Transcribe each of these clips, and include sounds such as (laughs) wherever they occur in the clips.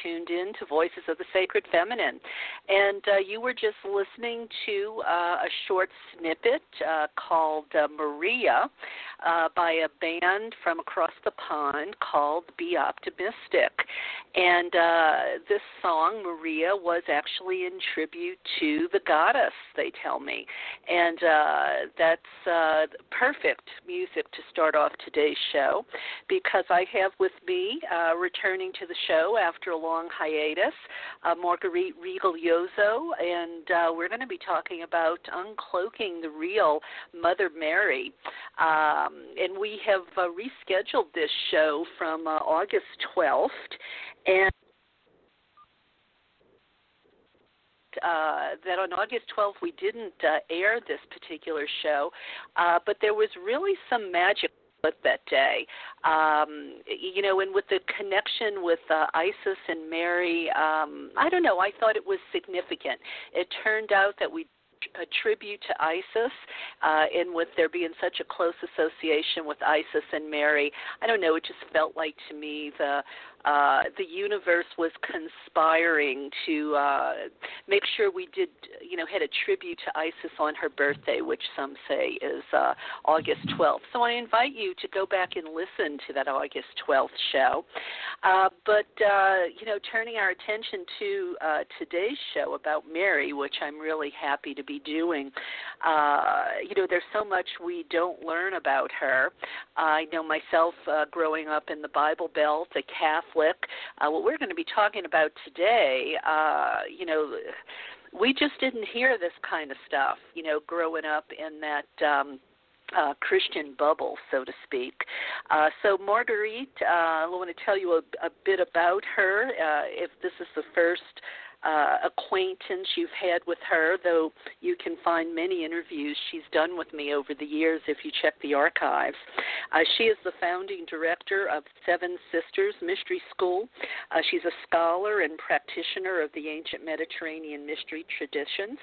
tuned in to Voices of the Sacred Feminine. And uh, you were just listening to uh, a short snippet uh, called uh, Maria uh, by a band from across the pond called Be Optimistic. And this song, Maria, was actually in tribute to the goddess, they tell me. And that's perfect music to start off today's show because I have with me, uh, returning to the show after a long hiatus, uh, Marguerite and uh, we're going to be talking about uncloaking the real Mother Mary. Um, and we have uh, rescheduled this show from uh, August 12th. And uh, that on August 12th we didn't uh, air this particular show, uh, but there was really some magic with that day. Um, you know, and with the connection with uh, Isis and Mary, um, I don't know. I thought it was significant. It turned out that we a tribute to Isis, uh, and with there being such a close association with Isis and Mary, I don't know. It just felt like to me the uh, the universe was conspiring to uh, make sure we did, you know, had a tribute to Isis on her birthday, which some say is uh, August 12th. So I invite you to go back and listen to that August 12th show. Uh, but, uh, you know, turning our attention to uh, today's show about Mary, which I'm really happy to be doing, uh, you know, there's so much we don't learn about her. I know myself uh, growing up in the Bible Belt, a Catholic Catholic. Uh, what we're going to be talking about today, uh, you know, we just didn't hear this kind of stuff, you know, growing up in that. Um, uh, Christian bubble, so to speak. Uh, so, Marguerite, uh, I want to tell you a, a bit about her. Uh, if this is the first uh, acquaintance you've had with her, though you can find many interviews she's done with me over the years if you check the archives. Uh, she is the founding director of Seven Sisters Mystery School. Uh, she's a scholar and practitioner of the ancient Mediterranean mystery traditions.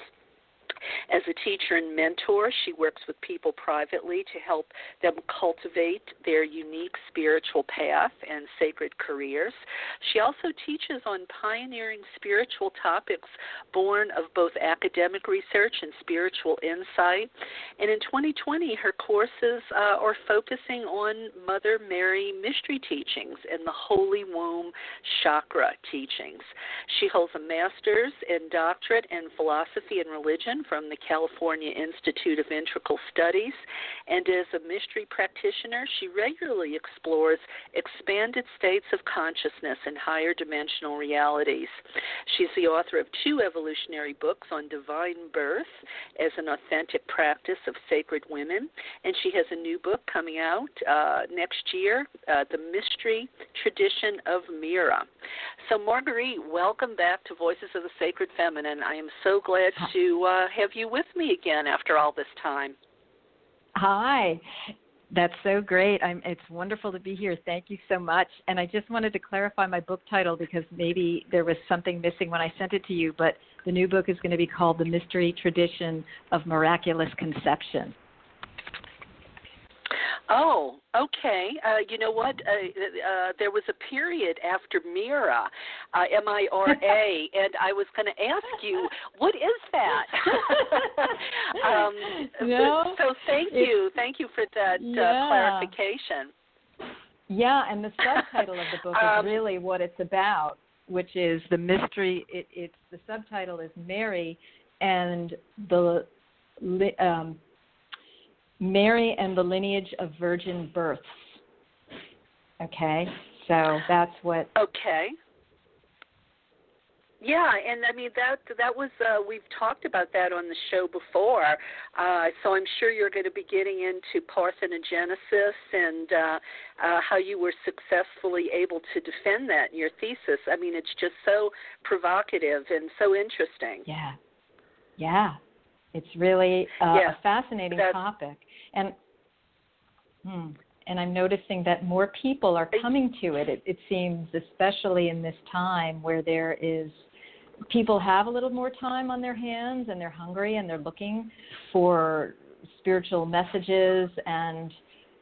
As a teacher and mentor, she works with people privately to help them cultivate their unique spiritual path and sacred careers. She also teaches on pioneering spiritual topics born of both academic research and spiritual insight. And in 2020, her courses uh, are focusing on Mother Mary mystery teachings and the Holy Womb chakra teachings. She holds a master's and doctorate in philosophy and religion from the California Institute of Integral Studies, and as a mystery practitioner, she regularly explores expanded states of consciousness and higher dimensional realities. She's the author of two evolutionary books on divine birth as an authentic practice of sacred women, and she has a new book coming out uh, next year, uh, The Mystery Tradition of Mira. So, Marguerite, welcome back to Voices of the Sacred Feminine. I am so glad to uh, have you with me again after all this time. Hi. That's so great. I'm, it's wonderful to be here. Thank you so much. And I just wanted to clarify my book title because maybe there was something missing when I sent it to you. But the new book is going to be called The Mystery Tradition of Miraculous Conception. Oh, okay. Uh, you know what? Uh, uh, there was a period after Mira, uh, M I R A, (laughs) and I was going to ask you, what is that? (laughs) um, no, so thank you, thank you for that uh, yeah. clarification. Yeah, and the subtitle of the book (laughs) Um, is really what it's about, which is the mystery. It, it's the subtitle is Mary and the um, Mary and the lineage of virgin births. Okay, so that's what. Okay. Yeah, and I mean that that was uh, we've talked about that on the show before. Uh, so I'm sure you're going to be getting into parthenogenesis and uh, uh, how you were successfully able to defend that in your thesis. I mean, it's just so provocative and so interesting. Yeah, yeah, it's really uh, Yeah, a fascinating topic, and hmm, and I'm noticing that more people are coming to it. It, it seems, especially in this time where there is people have a little more time on their hands and they're hungry and they're looking for spiritual messages and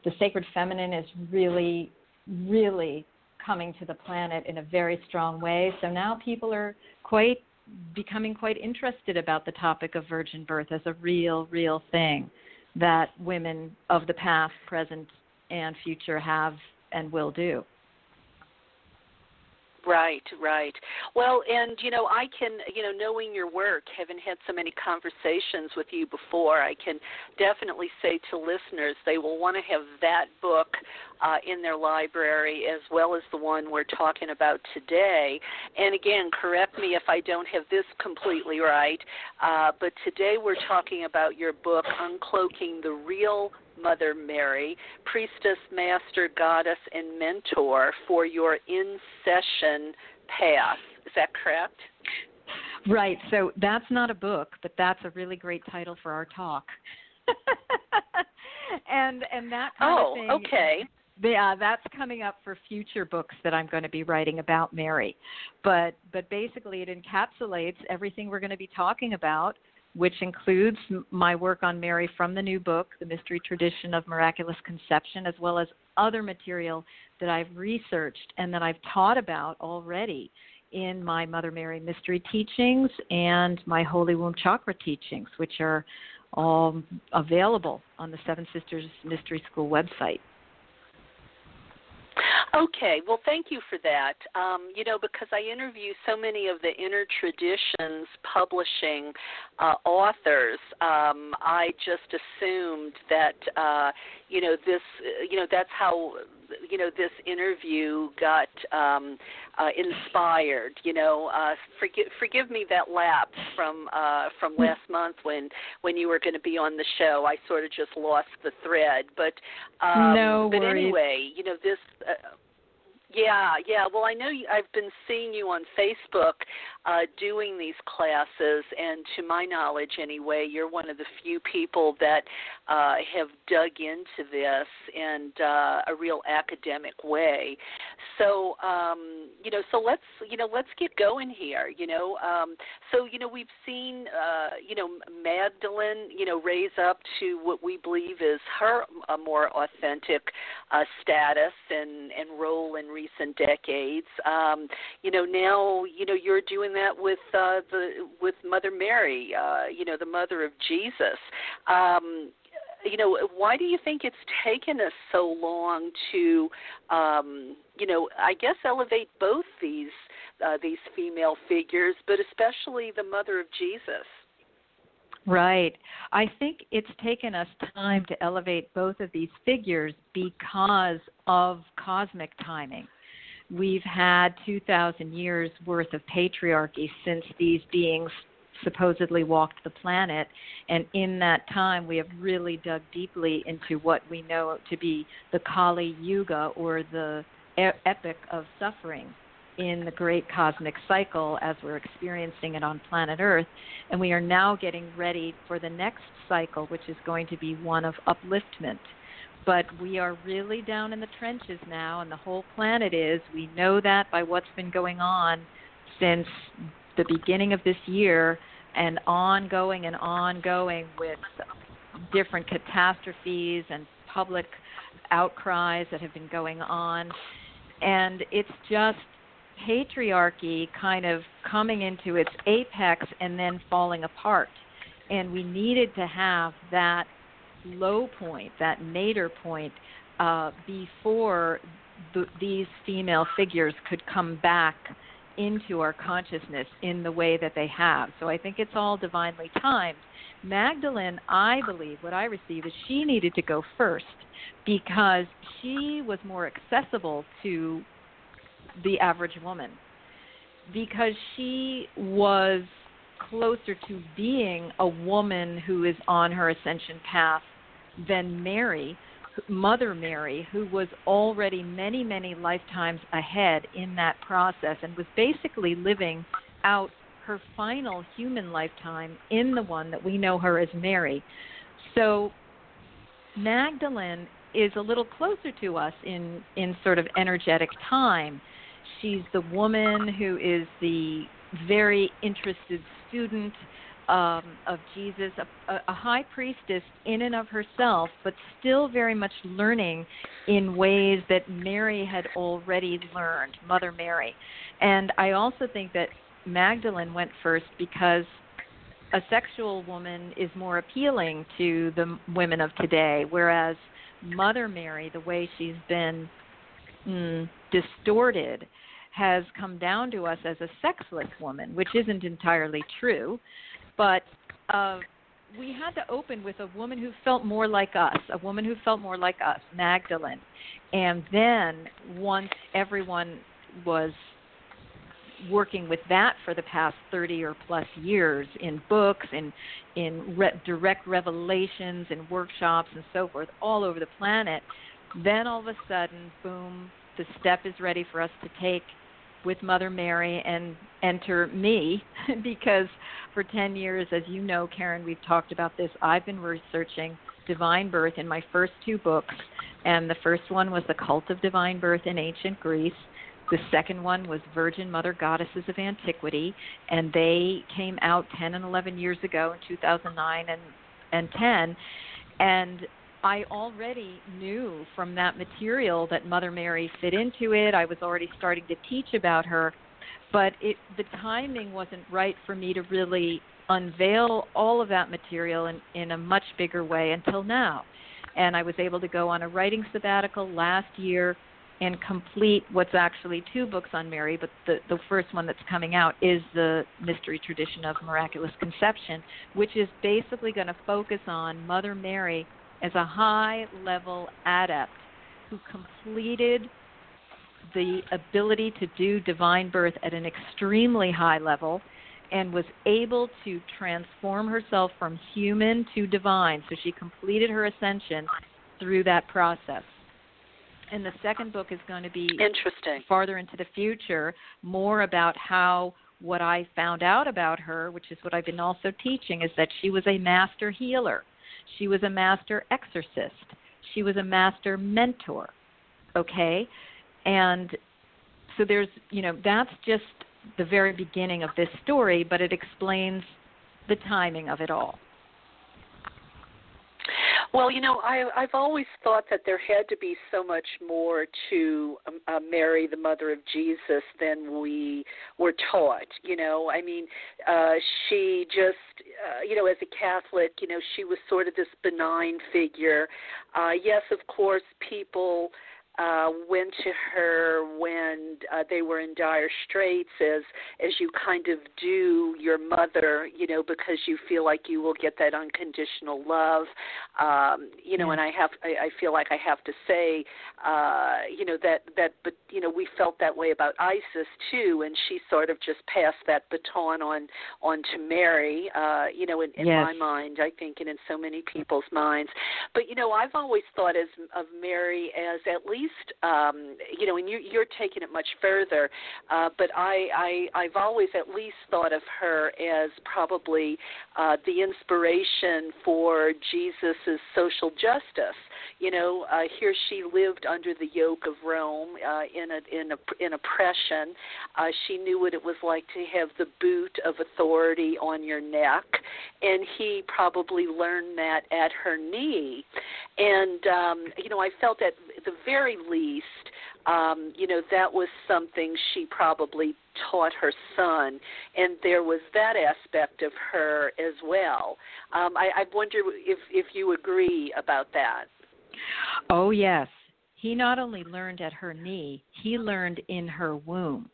the sacred feminine is really really coming to the planet in a very strong way. So now people are quite becoming quite interested about the topic of virgin birth as a real, real thing that women of the past, present, and future have and will do. Right, right. Well, and you know, I can, you know, knowing your work, having had so many conversations with you before, I can definitely say to listeners they will want to have that book uh, in their library as well as the one we're talking about today. And again, correct me if I don't have this completely right, uh, but today we're talking about your book, Uncloaking the Real Mother Mary, priestess, master, goddess, and mentor for your in session path. Is that correct? Right. So that's not a book, but that's a really great title for our talk. (laughs) and and that kind oh, of thing. Oh, okay. Yeah, that's coming up for future books that I'm going to be writing about Mary. But but basically it encapsulates everything we're going to be talking about which includes my work on Mary from the new book, The Mystery Tradition of Miraculous Conception, as well as other material that I've researched and that I've taught about already in my Mother Mary Mystery teachings and my Holy Womb Chakra teachings, which are all available on the Seven Sisters Mystery School website. Okay, well, thank you for that. Um, you know, because I interview so many of the inner traditions publishing uh, authors, um, I just assumed that uh, you know this, you know, that's how you know this interview got um, uh, inspired. You know, uh, forgive forgive me that lapse from uh, from hmm. last month when when you were going to be on the show. I sort of just lost the thread, but um, no but worries. anyway, you know this. Uh, yeah, yeah. Well, I know you, I've been seeing you on Facebook uh, doing these classes, and to my knowledge, anyway, you're one of the few people that uh, have dug into this in uh, a real academic way. So, um, you know, so let's, you know, let's get going here. You know, um, so you know, we've seen, uh, you know, Magdalene, you know, raise up to what we believe is her a more authentic uh, status and and role in recent decades. Um, you know, now you know you're doing that with uh, the with Mother Mary, uh, you know, the mother of Jesus. Um, you know, why do you think it's taken us so long to, um, you know, I guess elevate both these uh, these female figures, but especially the mother of Jesus? Right. I think it's taken us time to elevate both of these figures because of cosmic timing. We've had 2,000 years worth of patriarchy since these beings supposedly walked the planet. And in that time, we have really dug deeply into what we know to be the Kali Yuga or the epic of suffering in the great cosmic cycle as we're experiencing it on planet Earth. And we are now getting ready for the next cycle, which is going to be one of upliftment. But we are really down in the trenches now, and the whole planet is. We know that by what's been going on since the beginning of this year and ongoing and ongoing with different catastrophes and public outcries that have been going on. And it's just patriarchy kind of coming into its apex and then falling apart. And we needed to have that low point, that nadir point, uh, before the, these female figures could come back into our consciousness in the way that they have. So I think it's all divinely timed. Magdalene, I believe, what I receive is she needed to go first because she was more accessible to the average woman because she was closer to being a woman who is on her ascension path than Mary, Mother Mary, who was already many, many lifetimes ahead in that process and was basically living out her final human lifetime in the one that we know her as Mary. So Magdalene is a little closer to us in in sort of energetic time she's the woman who is the very interested student um, of Jesus, a, a high priestess in and of herself, but still very much learning in ways that Mary had already learned, Mother Mary. And I also think that Magdalene went first because a sexual woman is more appealing to the women of today, whereas Mother Mary, the way she's been mm, distorted, has come down to us as a sexless woman, which isn't entirely true. But uh, we had to open with a woman who felt more like us, a woman who felt more like us, Magdalene. And then once everyone was working with that for the past 30 or plus years in books and in re- direct revelations and workshops and so forth all over the planet, then all of a sudden, boom, the step is ready for us to take with Mother Mary and enter me (laughs) because for 10 years, as you know, Karen, we've talked about this. I've been researching divine birth in my first two books, and the first one was The Cult of Divine Birth in Ancient Greece. The second one was Virgin Mother Goddesses of Antiquity, and they came out 10 and 11 years ago in 2009 and, and 10. And I already knew from that material that Mother Mary fit into it. I was already starting to teach about her, but it, the timing wasn't right for me to really unveil all of that material in, in a much bigger way until now. And I was able to go on a writing sabbatical last year and complete what's actually two books on Mary, but the, the first one that's coming out is the Mystery Tradition of Miraculous Conception, which is basically going to focus on Mother Mary as a high level adept who completed the ability to do divine birth at an extremely high level and was able to transform herself from human to divine. So she completed her ascension through that process. And the second book is going to be interesting. farther into the future, more about how what I found out about her, which is what I've been also teaching, is that she was a master healer, she was a master exorcist, she was a master mentor. Okay, and so there's you know that's just the very beginning of this story, but it explains the timing of it all. Well, you know, I, I've always thought that there had to be so much more to um, uh, Mary, the mother of Jesus, than we were taught. You know, I mean, uh, she just, uh, you know, as a Catholic, you know, she was sort of this benign figure. Uh, yes, of course, people uh, went to her when uh, they were in dire straits, as as you kind of do your mother, you know, because you feel like you will get that unconditional love, um, you know. Yeah. And I have, I, I feel like I have to say, uh, you know, that that, but you know, we felt that way about Isis too, and she sort of just passed that baton on on to Mary, uh, you know, in, in yes. my mind, I think, and in so many people's minds. But you know, I've always thought as of Mary as at least least, um, you know, and you, you're taking it much further. Uh, but I, I, I've always at least thought of her as probably uh, the inspiration for Jesus's social justice. You know, uh, here she lived under the yoke of Rome uh, in a, in a, in oppression. Uh, she knew what it was like to have the boot of authority on your neck, and he probably learned that at her knee. And um, you know, I felt at the very least, um, you know, that was something she probably taught her son, and there was that aspect of her as well. Um, I, I wonder if if you agree about that. Oh yes, he not only learned at her knee, he learned in her womb.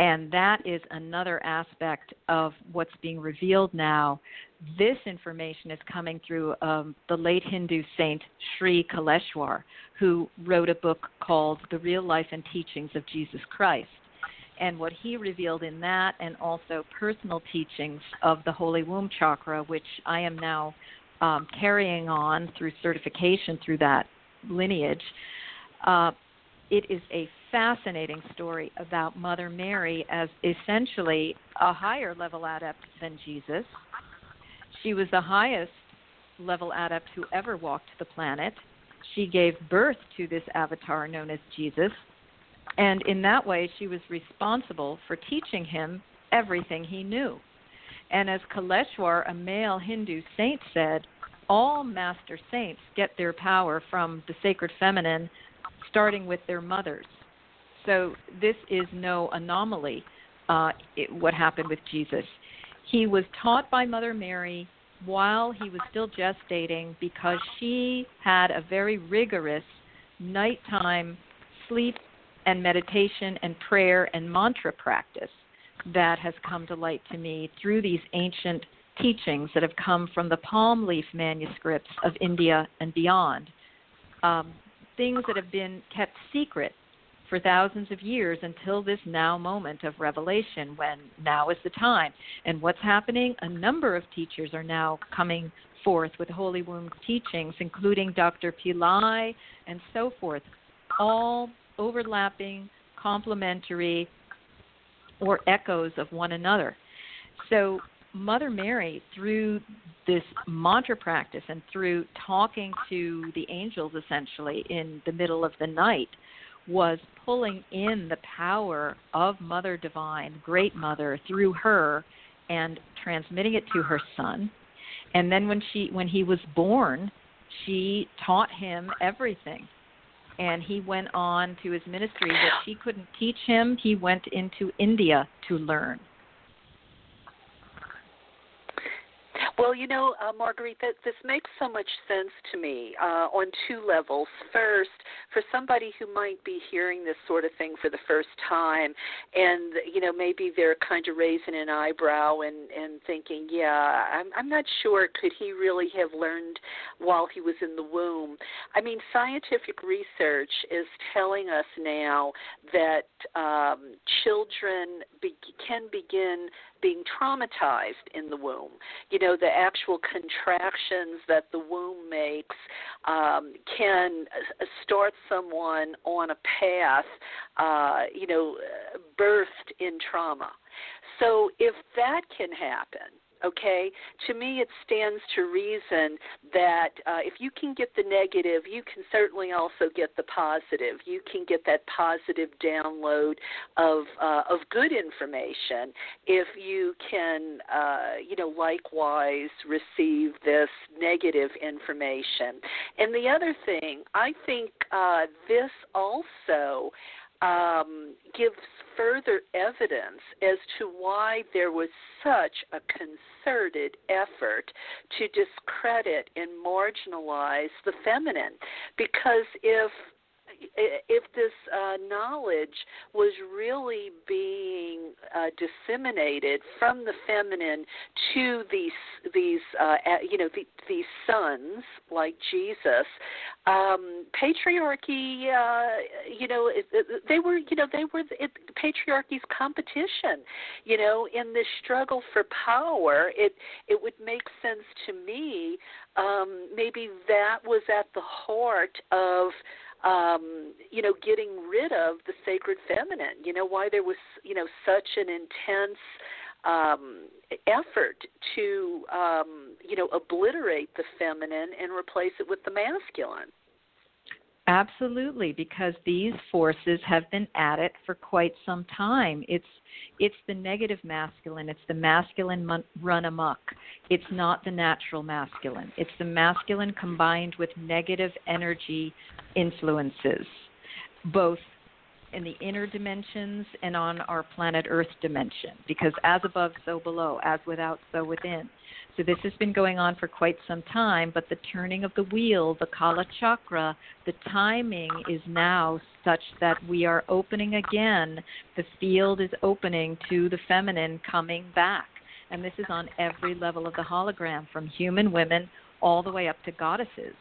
And that is another aspect of what's being revealed now this information is coming through um, the late Hindu saint Sri Kaleshwar, who wrote a book called The Real Life and Teachings of Jesus Christ. And what he revealed in that, and also personal teachings of the Holy Womb Chakra, which I am now um, carrying on through certification through that lineage, uh, it is a fascinating story about Mother Mary as essentially a higher level adept than Jesus she was the highest level adept who ever walked the planet. She gave birth to this avatar known as Jesus. And in that way, she was responsible for teaching him everything he knew. And as Kaleshwar, a male Hindu saint, said, all master saints get their power from the sacred feminine, starting with their mothers. So this is no anomaly. Uh, it, what happened with Jesus? He was taught by Mother Mary while he was still gestating because she had a very rigorous nighttime sleep and meditation and prayer and mantra practice that has come to light to me through these ancient teachings that have come from the palm leaf manuscripts of India and beyond. Um, things that have been kept secret for thousands of years until this now moment of revelation when now is the time. And what's happening? A number of teachers are now coming forth with Holy Womb teachings, including Dr. Pillai and so forth, all overlapping, complementary, or echoes of one another. So, Mother Mary, through this mantra practice and through talking to the angels essentially in the middle of the night, was pulling in the power of Mother Divine, Great Mother, through her and transmitting it to her son. And then when she when he was born, she taught him everything. And he went on to his ministry. What she couldn't teach him, he went into India to learn. Well, you know, uh, Marguerite, that this makes so much sense to me uh, on two levels. First, for somebody who might be hearing this sort of thing for the first time, and you know, maybe they're kind of raising an eyebrow and and thinking, yeah, I'm I'm not sure. Could he really have learned while he was in the womb? I mean, scientific research is telling us now that um, children be- can begin being traumatized in the womb. You know, the actual contractions that the womb makes um, can uh, start someone on a path, uh, you know, birthed in trauma. So if that can happen, okay? To me it stands to reason that uh, if you can get the negative you can certainly also get the positive. You can get that positive download of uh, of good information if you can uh, you know likewise receive this negative information. And the other thing i think uh, this also um, gives further evidence as to why there was such a concerted effort to discredit and marginalize the feminine. Because if if this uh, knowledge was really being uh, disseminated from the feminine to these these uh, you know the, these sons like Jesus, um, patriarchy uh, you know they were you know they were it, patriarchy's competition you know in this struggle for power it it would make sense to me um, maybe that was at the heart of um, you know, getting rid of the sacred feminine. You know, why there was, you know, such an intense um, effort to, um, you know, obliterate the feminine and replace it with the masculine. Absolutely, because these forces have been at it for quite some time. It's it's the negative masculine. It's the masculine run amok. It's not the natural masculine. It's the masculine combined with negative energy influences, both in the inner dimensions and on our planet Earth dimension, because as above, so below, as without, so within. So this has been going on for quite some time, but the turning of the wheel, the Kala chakra, the timing is now such that we are opening again. The field is opening to the feminine coming back. And this is on every level of the hologram, from human women all the way up to goddesses.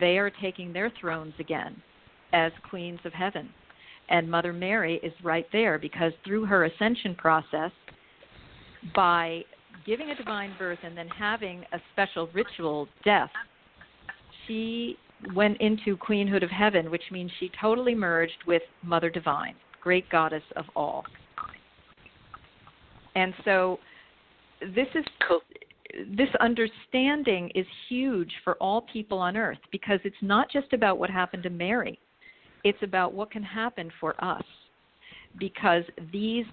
They are taking their thrones again as queens of heaven. And Mother Mary is right there because through her ascension process, by giving a divine birth and then having a special ritual death, she went into queenhood of heaven, which means she totally merged with Mother Divine, great goddess of all. And so this is this understanding is huge for all people on earth because it's not just about what happened to Mary. It's about what can happen for us because these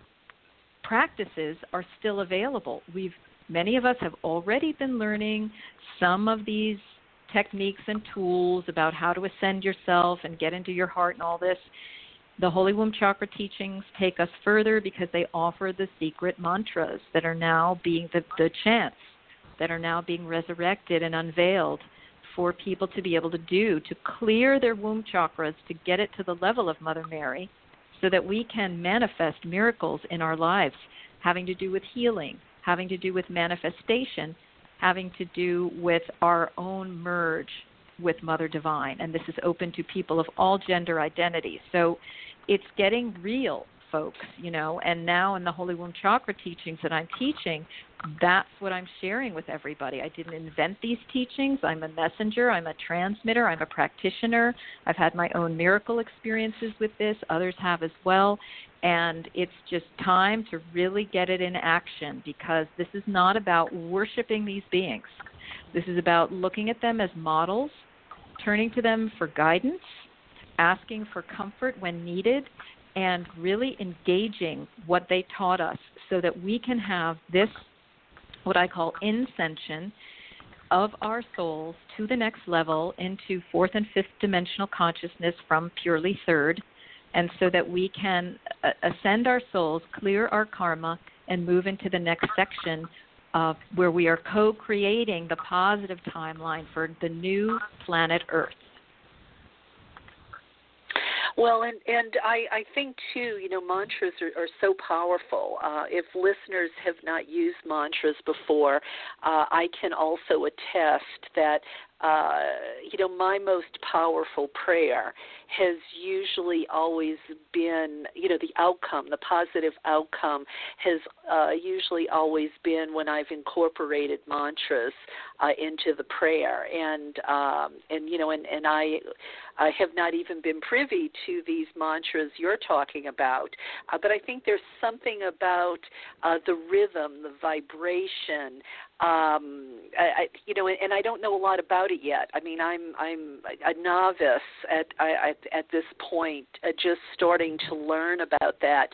practices are still available. We've Many of us have already been learning some of these techniques and tools about how to ascend yourself and get into your heart and all this. The Holy Womb Chakra teachings take us further because they offer the secret mantras that are now being the, the chants that are now being resurrected and unveiled for people to be able to do to clear their womb chakras to get it to the level of Mother Mary so that we can manifest miracles in our lives having to do with healing, having to do with manifestation, having to do with our own merge with Mother Divine. And this is open to people of all gender identities. So it's getting real folks, you know, and now in the Holy Womb Chakra teachings that I'm teaching, that's what I'm sharing with everybody. I didn't invent these teachings. I'm a messenger, I'm a transmitter, I'm a practitioner. I've had my own miracle experiences with this, others have as well. And it's just time to really get it in action because this is not about worshiping these beings. This is about looking at them as models, turning to them for guidance, asking for comfort when needed, and really engaging what they taught us so that we can have this, what I call in-scension of our souls to the next level into fourth and fifth dimensional consciousness from purely third, and so that we can uh, ascend our souls, clear our karma, and move into the next section of where we are co creating the positive timeline for the new planet Earth. Well, and and I I think too, you know, mantras are, are so powerful. Uh, if listeners have not used mantras before, uh, I can also attest that uh, you know, my most powerful prayer has usually always been, you know, the outcome, the positive outcome has uh, usually always been when I've incorporated mantras uh, into the prayer, and um, and you know, and and I, I have not even been privy to these mantras you're talking about, uh, but I think there's something about uh, the rhythm, the vibration, um, I, you know, and I don't know a lot about it yet. I mean, I'm I'm a novice at at, at this point, uh, just starting to learn about that.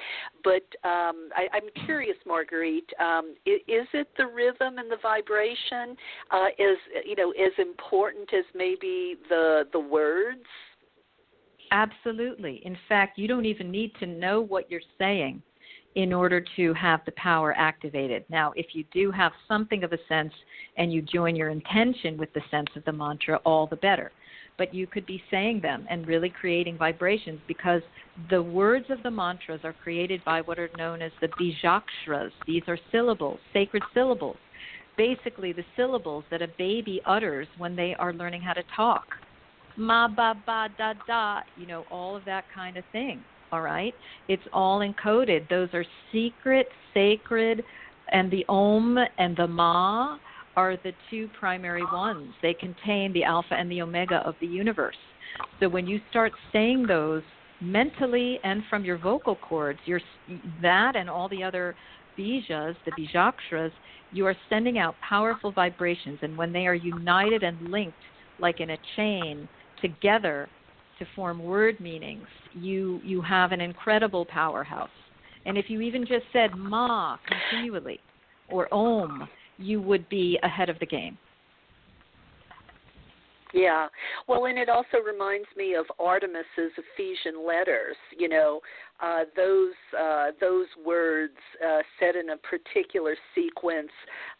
But um, I, I'm curious, Marguerite, um, is, is it the rhythm and the vibration uh, is you know as important as maybe the the words? Absolutely. In fact, you don't even need to know what you're saying in order to have the power activated. Now, if you do have something of a sense and you join your intention with the sense of the mantra, all the better. But you could be saying them and really creating vibrations because the words of the mantras are created by what are known as the bijakshras. These are syllables, sacred syllables. Basically, the syllables that a baby utters when they are learning how to talk. Ma ba ba da da, you know, all of that kind of thing all right? It's all encoded. Those are secret, sacred, and the Om and the Ma are the two primary ones. They contain the Alpha and the Omega of the universe. So when you start saying those mentally and from your vocal cords, you're, that and all the other bijas, the bijakshras, you are sending out powerful vibrations. And when they are united and linked, like in a chain, together, to form word meanings, you you have an incredible powerhouse. And if you even just said ma continually or om, you would be ahead of the game. Yeah. Well, and it also reminds me of Artemis's Ephesian letters. You know, uh, those uh, those words uh, set in a particular sequence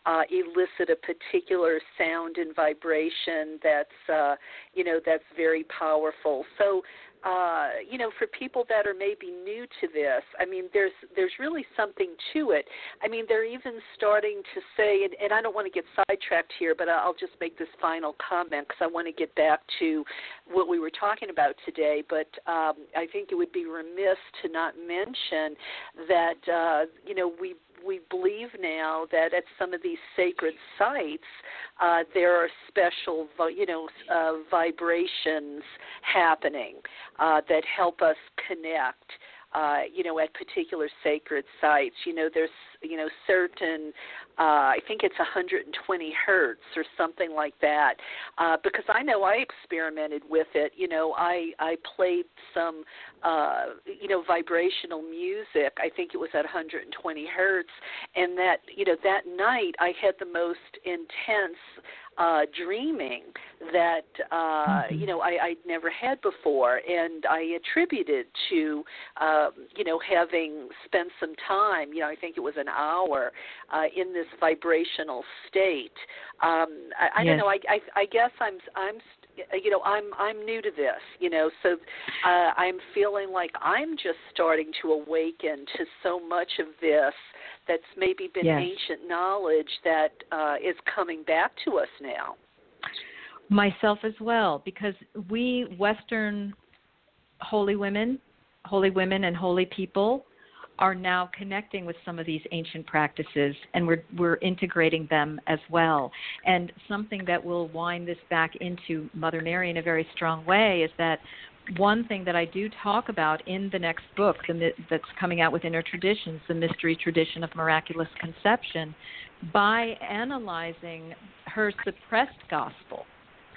uh, elicit a particular sound and vibration that's uh, you know that's very powerful. So uh, you know, for people that are maybe new to this, I mean, there's there's really something to it. I mean, they're even starting to say, and, and I don't want to get sidetracked here, but I'll just make this final comment because I want to get back to what we were talking about today. But um, I think it would be remiss to not mention that uh, you know we we believe now that at some of these sacred sites uh, there are special, you know, uh, vibrations happening uh, that help us connect. Uh, you know, at particular sacred sites, you know, there's, you know, certain uh, I think it's 120 hertz or something like that. Uh, because I know I experimented with it. You know, I I played some uh, you know vibrational music. I think it was at 120 hertz, and that you know that night I had the most intense uh, dreaming that uh, mm-hmm. you know I, I'd never had before, and I attributed to um, you know having spent some time. You know, I think it was an hour uh, in this vibrational state. Um, I, I yes. don't know. I, I, I guess I'm I'm you know i'm i'm new to this you know so uh i'm feeling like i'm just starting to awaken to so much of this that's maybe been yes. ancient knowledge that uh, is coming back to us now. Myself as well, because we Western holy women, holy women, and holy people are now connecting with some of these ancient practices and we're we're integrating them as well. And something that will wind this back into Mother Mary in a very strong way is that one thing that I do talk about in the next book the, that's coming out with Inner Traditions, the mystery tradition of miraculous conception, by analyzing her suppressed gospel,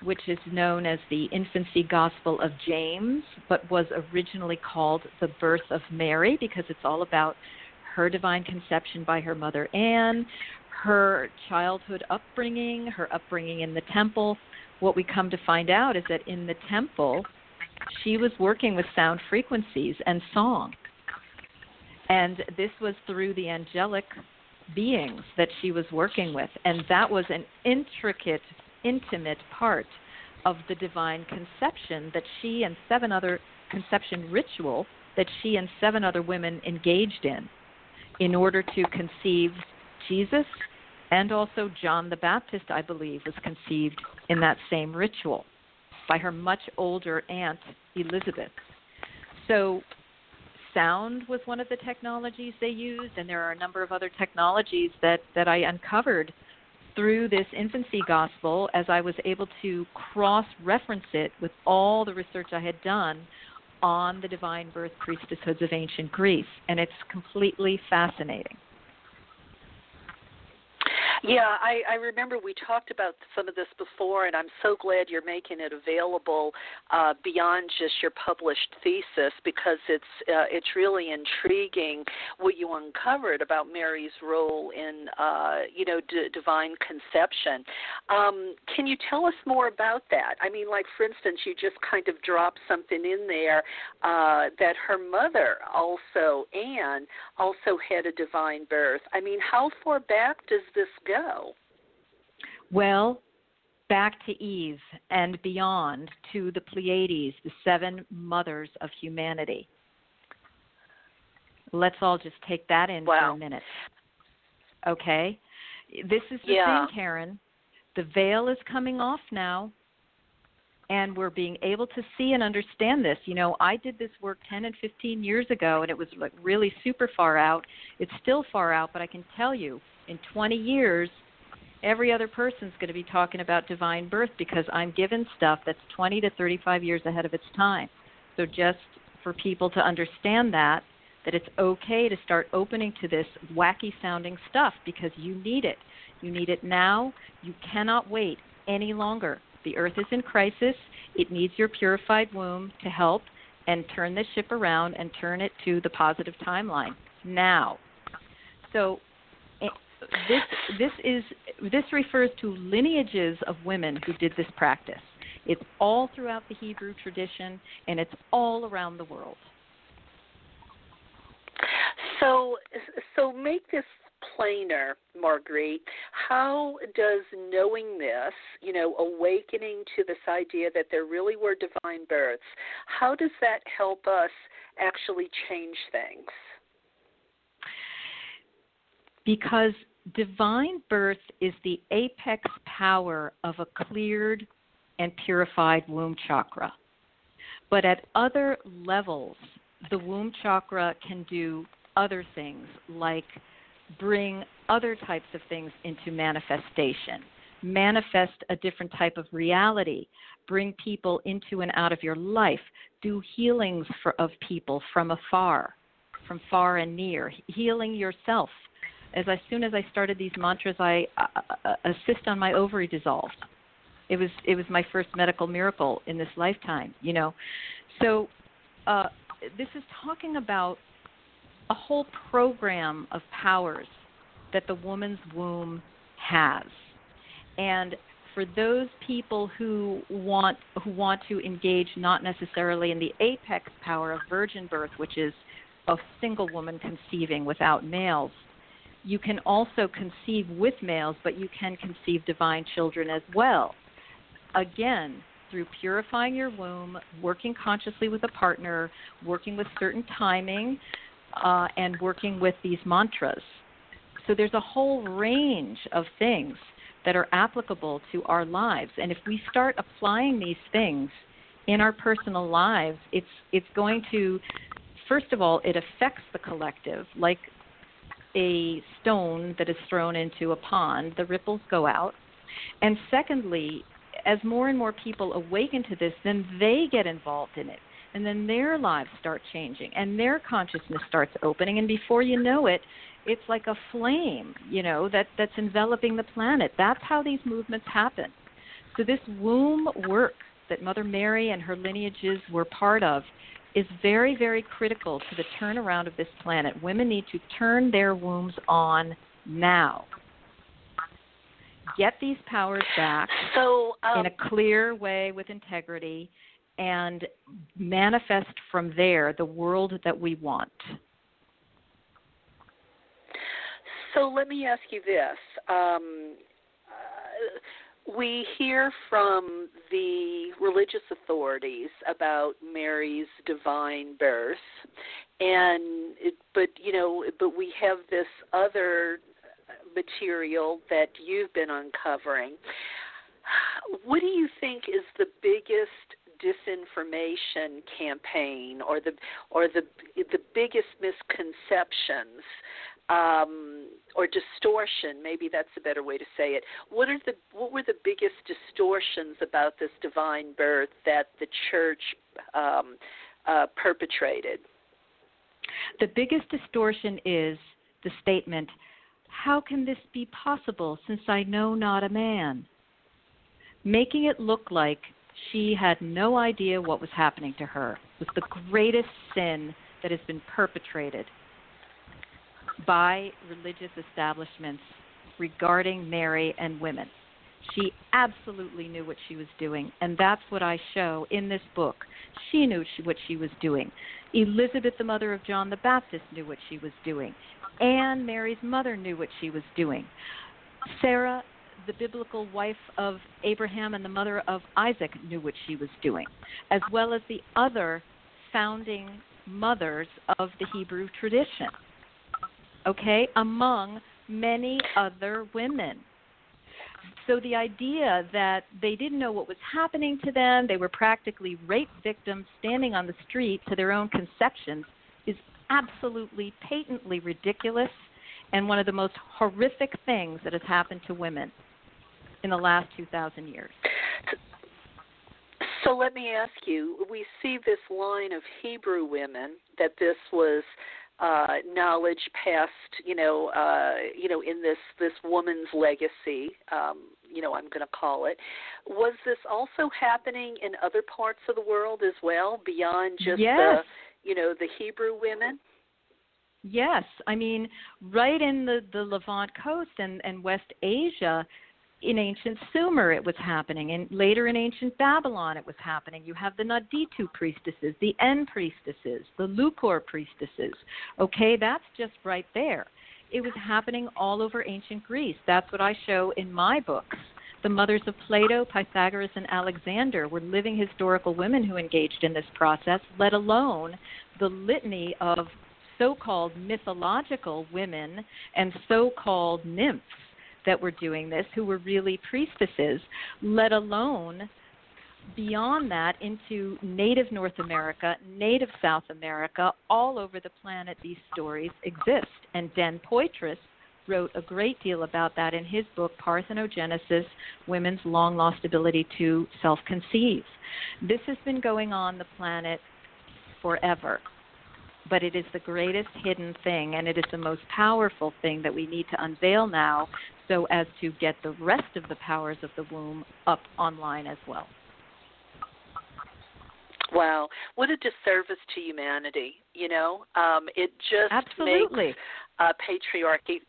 which is known as the infancy gospel of James, but was originally called the birth of Mary because it's all about her divine conception by her mother Anne, her childhood upbringing, her upbringing in the temple. What we come to find out is that in the temple, she was working with sound frequencies and song. And this was through the angelic beings that she was working with. And that was an intricate, intimate part of the divine conception that she and seven other conception ritual that she and seven other women engaged in in order to conceive Jesus and also John the Baptist, I believe, was conceived in that same ritual by her much older aunt, Elizabeth. So, sound was one of the technologies they used, and there are a number of other technologies that, that I uncovered through this infancy gospel as I was able to cross reference it with all the research I had done on the divine birth priestesshoods of ancient Greece. And it's completely fascinating. Yeah, I, I remember we talked about some of this before, and I'm so glad you're making it available uh, beyond just your published thesis because it's uh, it's really intriguing what you uncovered about Mary's role in uh, you know d- divine conception. Um, can you tell us more about that? I mean, like for instance, you just kind of dropped something in there uh, that her mother also Anne also had a divine birth. I mean, how far back does this go? Well, back to Eve and beyond to the Pleiades, the seven mothers of humanity. Let's all just take that in wow. for a minute. Okay? This is the yeah. thing, Karen. The veil is coming off now, and we're being able to see and understand this. You know, I did this work 10 and 15 years ago, and it was like really super far out. It's still far out, but I can tell you, in 20 years, every other person's going to be talking about divine birth because I'm given stuff that's 20 to 35 years ahead of its time. So just for people to understand that that it's okay to start opening to this wacky sounding stuff because you need it. You need it now. You cannot wait any longer. The earth is in crisis. It needs your purified womb to help and turn this ship around and turn it to the positive timeline now. So this this is this refers to lineages of women who did this practice. It's all throughout the Hebrew tradition and it's all around the world. So so make this plainer, Marguerite. How does knowing this, you know, awakening to this idea that there really were divine births, how does that help us actually change things? Because divine birth is the apex power of a cleared and purified womb chakra. But at other levels, the womb chakra can do other things like bring other types of things into manifestation, manifest a different type of reality, bring people into and out of your life, do healings for, of people from afar, from far and near, healing yourself as as soon as I started these mantras, I uh, uh, assist on my ovary dissolved. It was it was my first medical miracle in this lifetime, you know. So uh, this is talking about a whole program of powers that the woman's womb has. And for those people who want who want to engage not necessarily in the apex power of virgin birth, which is a single woman conceiving without males, you can also conceive with males, but you can conceive divine children as well. Again, through purifying your womb, working consciously with a partner, working with certain timing, uh, and working with these mantras. So there's a whole range of things that are applicable to our lives. And if we start applying these things in our personal lives, it's it's going to first of all, it affects the collective like a stone that is thrown into a pond, the ripples go out. And secondly, as more and more people awaken to this, then they get involved in it. And then their lives start changing and their consciousness starts opening. And before you know it, it's like a flame, you know, that that's enveloping the planet. That's how these movements happen. So this womb work that Mother Mary and her lineages were part of is very, very critical to the turnaround of this planet. Women need to turn their wombs on now. Get these powers back so, um, in a clear way with integrity and manifest from there the world that we want. So let me ask you this. Um, uh, we hear from the religious authorities about Mary's divine birth, and but you know, but we have this other material that you've been uncovering. What do you think is the biggest disinformation campaign or the or the the biggest misconceptions um, or distortion. Maybe that's a better way to say it. What are the what were the biggest distortions about this divine birth that the church um, uh, perpetrated? The biggest distortion is the statement, "How can this be possible since I know not a man?" Making it look like she had no idea what was happening to her was the greatest sin that has been perpetrated by religious establishments regarding Mary and women. She absolutely knew what she was doing, and that's what I show in this book. She knew what she was doing. Elizabeth, the mother of John the Baptist, knew what she was doing. Anne, Mary's mother, knew what she was doing. Sarah, the biblical wife of Abraham and the mother of Isaac, knew what she was doing, as well as the other founding mothers of the Hebrew tradition okay, among many other women. So the idea that they didn't know what was happening to them, they were practically rape victims standing on the street to their own conceptions, is absolutely patently ridiculous and one of the most horrific things that has happened to women in the last 2,000 years. So let me ask you we see this line of Hebrew women that this was uh, knowledge passed, you know, uh, you know, in this this woman's legacy. Um, you know, I'm going to call it. Was this also happening in other parts of the world as well, beyond just yes. the, you know, the Hebrew women? Yes, I mean, right in the the Levant coast and and West Asia, in ancient Sumer it was happening, and later in ancient Babylon it was happening. You have the Naditu priestesses, the En priestesses, the Lukur priestesses. Okay, that's just right there. It was happening all over ancient Greece. That's what I show in my books. The mothers of Plato, Pythagoras, and Alexander were living historical women who engaged in this process, let alone the litany of so called mythological women and so called nymphs that were doing this who were really priestesses, let alone beyond that into native North America, native South America, all over the planet these stories exist. And Den Poitras wrote a great deal about that in his book Parthenogenesis Women's Long Lost Ability to Self Conceive. This has been going on the planet forever. but it is the greatest hidden thing, and it is the most powerful thing that we need to unveil now so as to get the rest of the powers of the womb up online as well. Wow, what a disservice to humanity! You know, um, it just Absolutely. makes uh, patriarchy.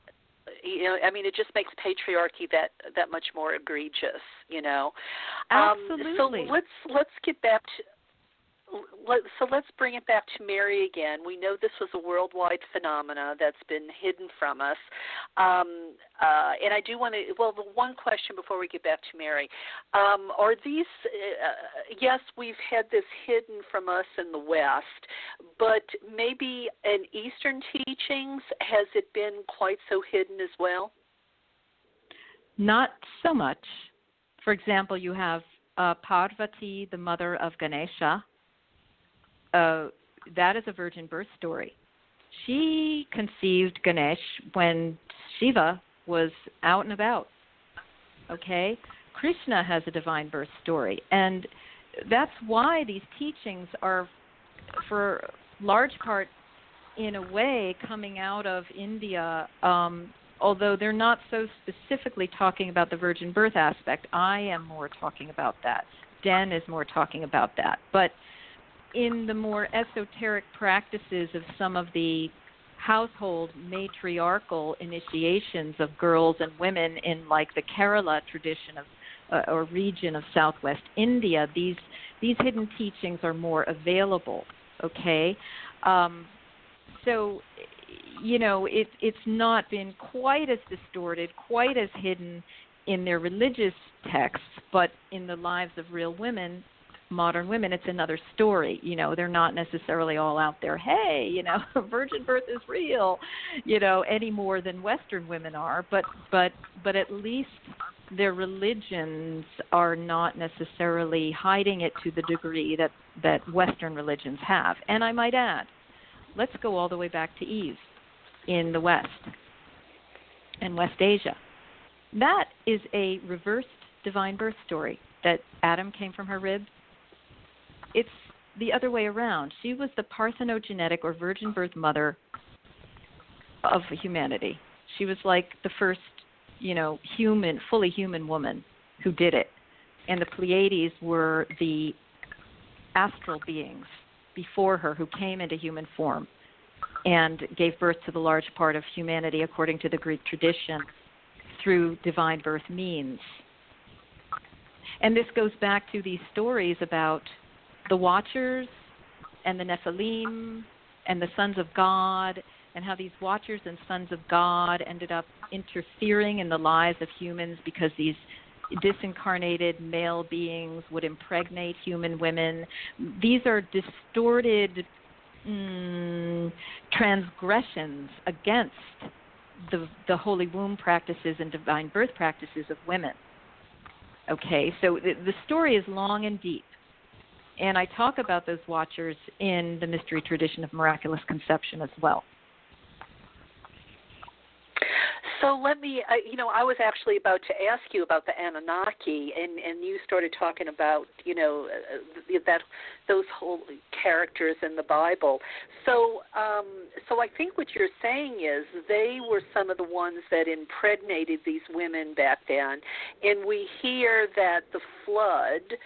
You know, I mean, it just makes patriarchy that that much more egregious. You know, Absolutely. Um, so let's let's get back to so let's bring it back to Mary again. We know this was a worldwide phenomena that's been hidden from us. Um, uh, and I do want to, well, the one question before we get back to Mary um, are these, uh, yes, we've had this hidden from us in the West, but maybe in Eastern teachings, has it been quite so hidden as well? Not so much. For example, you have uh, Parvati, the mother of Ganesha, uh, that is a virgin birth story. She conceived Ganesh when Shiva was out and about. Okay? Krishna has a divine birth story. And that's why these teachings are, for large part, in a way, coming out of India, um, although they're not so specifically talking about the virgin birth aspect. I am more talking about that. Den is more talking about that. But in the more esoteric practices of some of the household matriarchal initiations of girls and women in like the Kerala tradition of uh, or region of southwest India these these hidden teachings are more available okay? Um, so you know it it's not been quite as distorted quite as hidden in their religious texts but in the lives of real women modern women it's another story you know they're not necessarily all out there hey you know (laughs) virgin birth is real you know any more than western women are but but but at least their religions are not necessarily hiding it to the degree that that western religions have. And i might add let's go all the way back to eve in the west and west asia. That is a reversed divine birth story that adam came from her rib it's the other way around. She was the parthenogenetic or virgin birth mother of humanity. She was like the first, you know, human, fully human woman who did it. And the Pleiades were the astral beings before her who came into human form and gave birth to the large part of humanity according to the Greek tradition through divine birth means. And this goes back to these stories about the Watchers and the Nephilim and the sons of God, and how these Watchers and sons of God ended up interfering in the lives of humans because these disincarnated male beings would impregnate human women. These are distorted mm, transgressions against the, the holy womb practices and divine birth practices of women. Okay, so the, the story is long and deep. And I talk about those watchers in the mystery tradition of miraculous conception as well. So let me, uh, you know, I was actually about to ask you about the Anunnaki, and and you started talking about, you know, uh, that those whole characters in the Bible. So, um, so I think what you're saying is they were some of the ones that impregnated these women back then, and we hear that the flood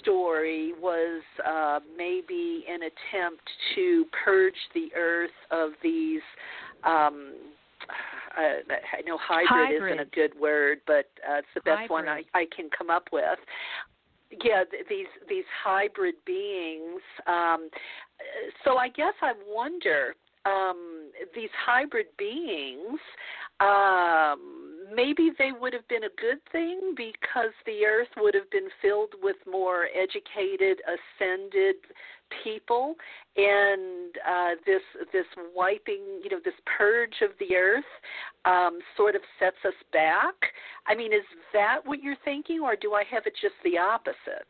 story was uh, maybe an attempt to purge the earth of these. Um, uh, I know hybrid, hybrid, isn't a good word, but uh, it's the best hybrid. one I, I can come up with. Yeah, th- these these hybrid beings. Um, so I guess I wonder um, these hybrid beings. Um, maybe they would have been a good thing because the earth would have been filled with more educated, ascended people, and uh, this this wiping, you know, this purge of the earth um, sort of sets us back. I mean, is that what you're thinking, or do I have it just the opposite?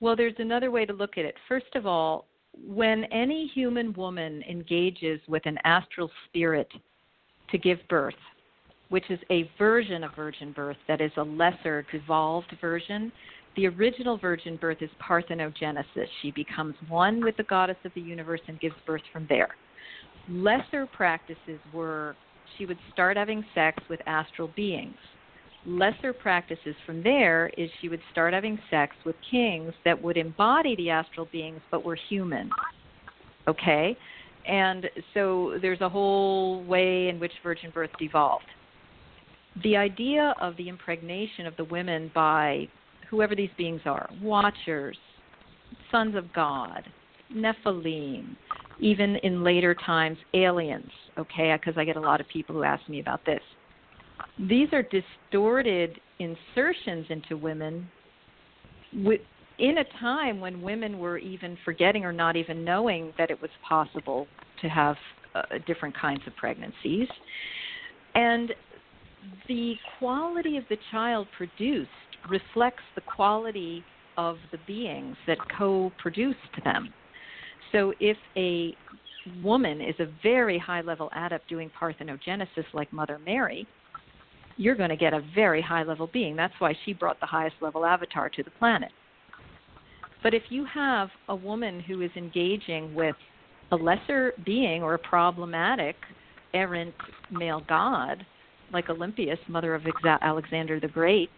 Well, there's another way to look at it. First of all, when any human woman engages with an astral spirit to give birth, which is a version of virgin birth that is a lesser, devolved version. The original virgin birth is parthenogenesis. She becomes one with the goddess of the universe and gives birth from there. Lesser practices were she would start having sex with astral beings. Lesser practices from there is she would start having sex with kings that would embody the astral beings but were human. Okay? And so there's a whole way in which virgin birth evolved. The idea of the impregnation of the women by whoever these beings are watchers, sons of God, Nephilim, even in later times, aliens, okay, because I get a lot of people who ask me about this. These are distorted insertions into women in a time when women were even forgetting or not even knowing that it was possible to have uh, different kinds of pregnancies. And the quality of the child produced reflects the quality of the beings that co produced them. So if a woman is a very high level adept doing parthenogenesis like Mother Mary, you're going to get a very high level being. That's why she brought the highest level avatar to the planet. But if you have a woman who is engaging with a lesser being or a problematic errant male god, like Olympias, mother of Alexander the Great,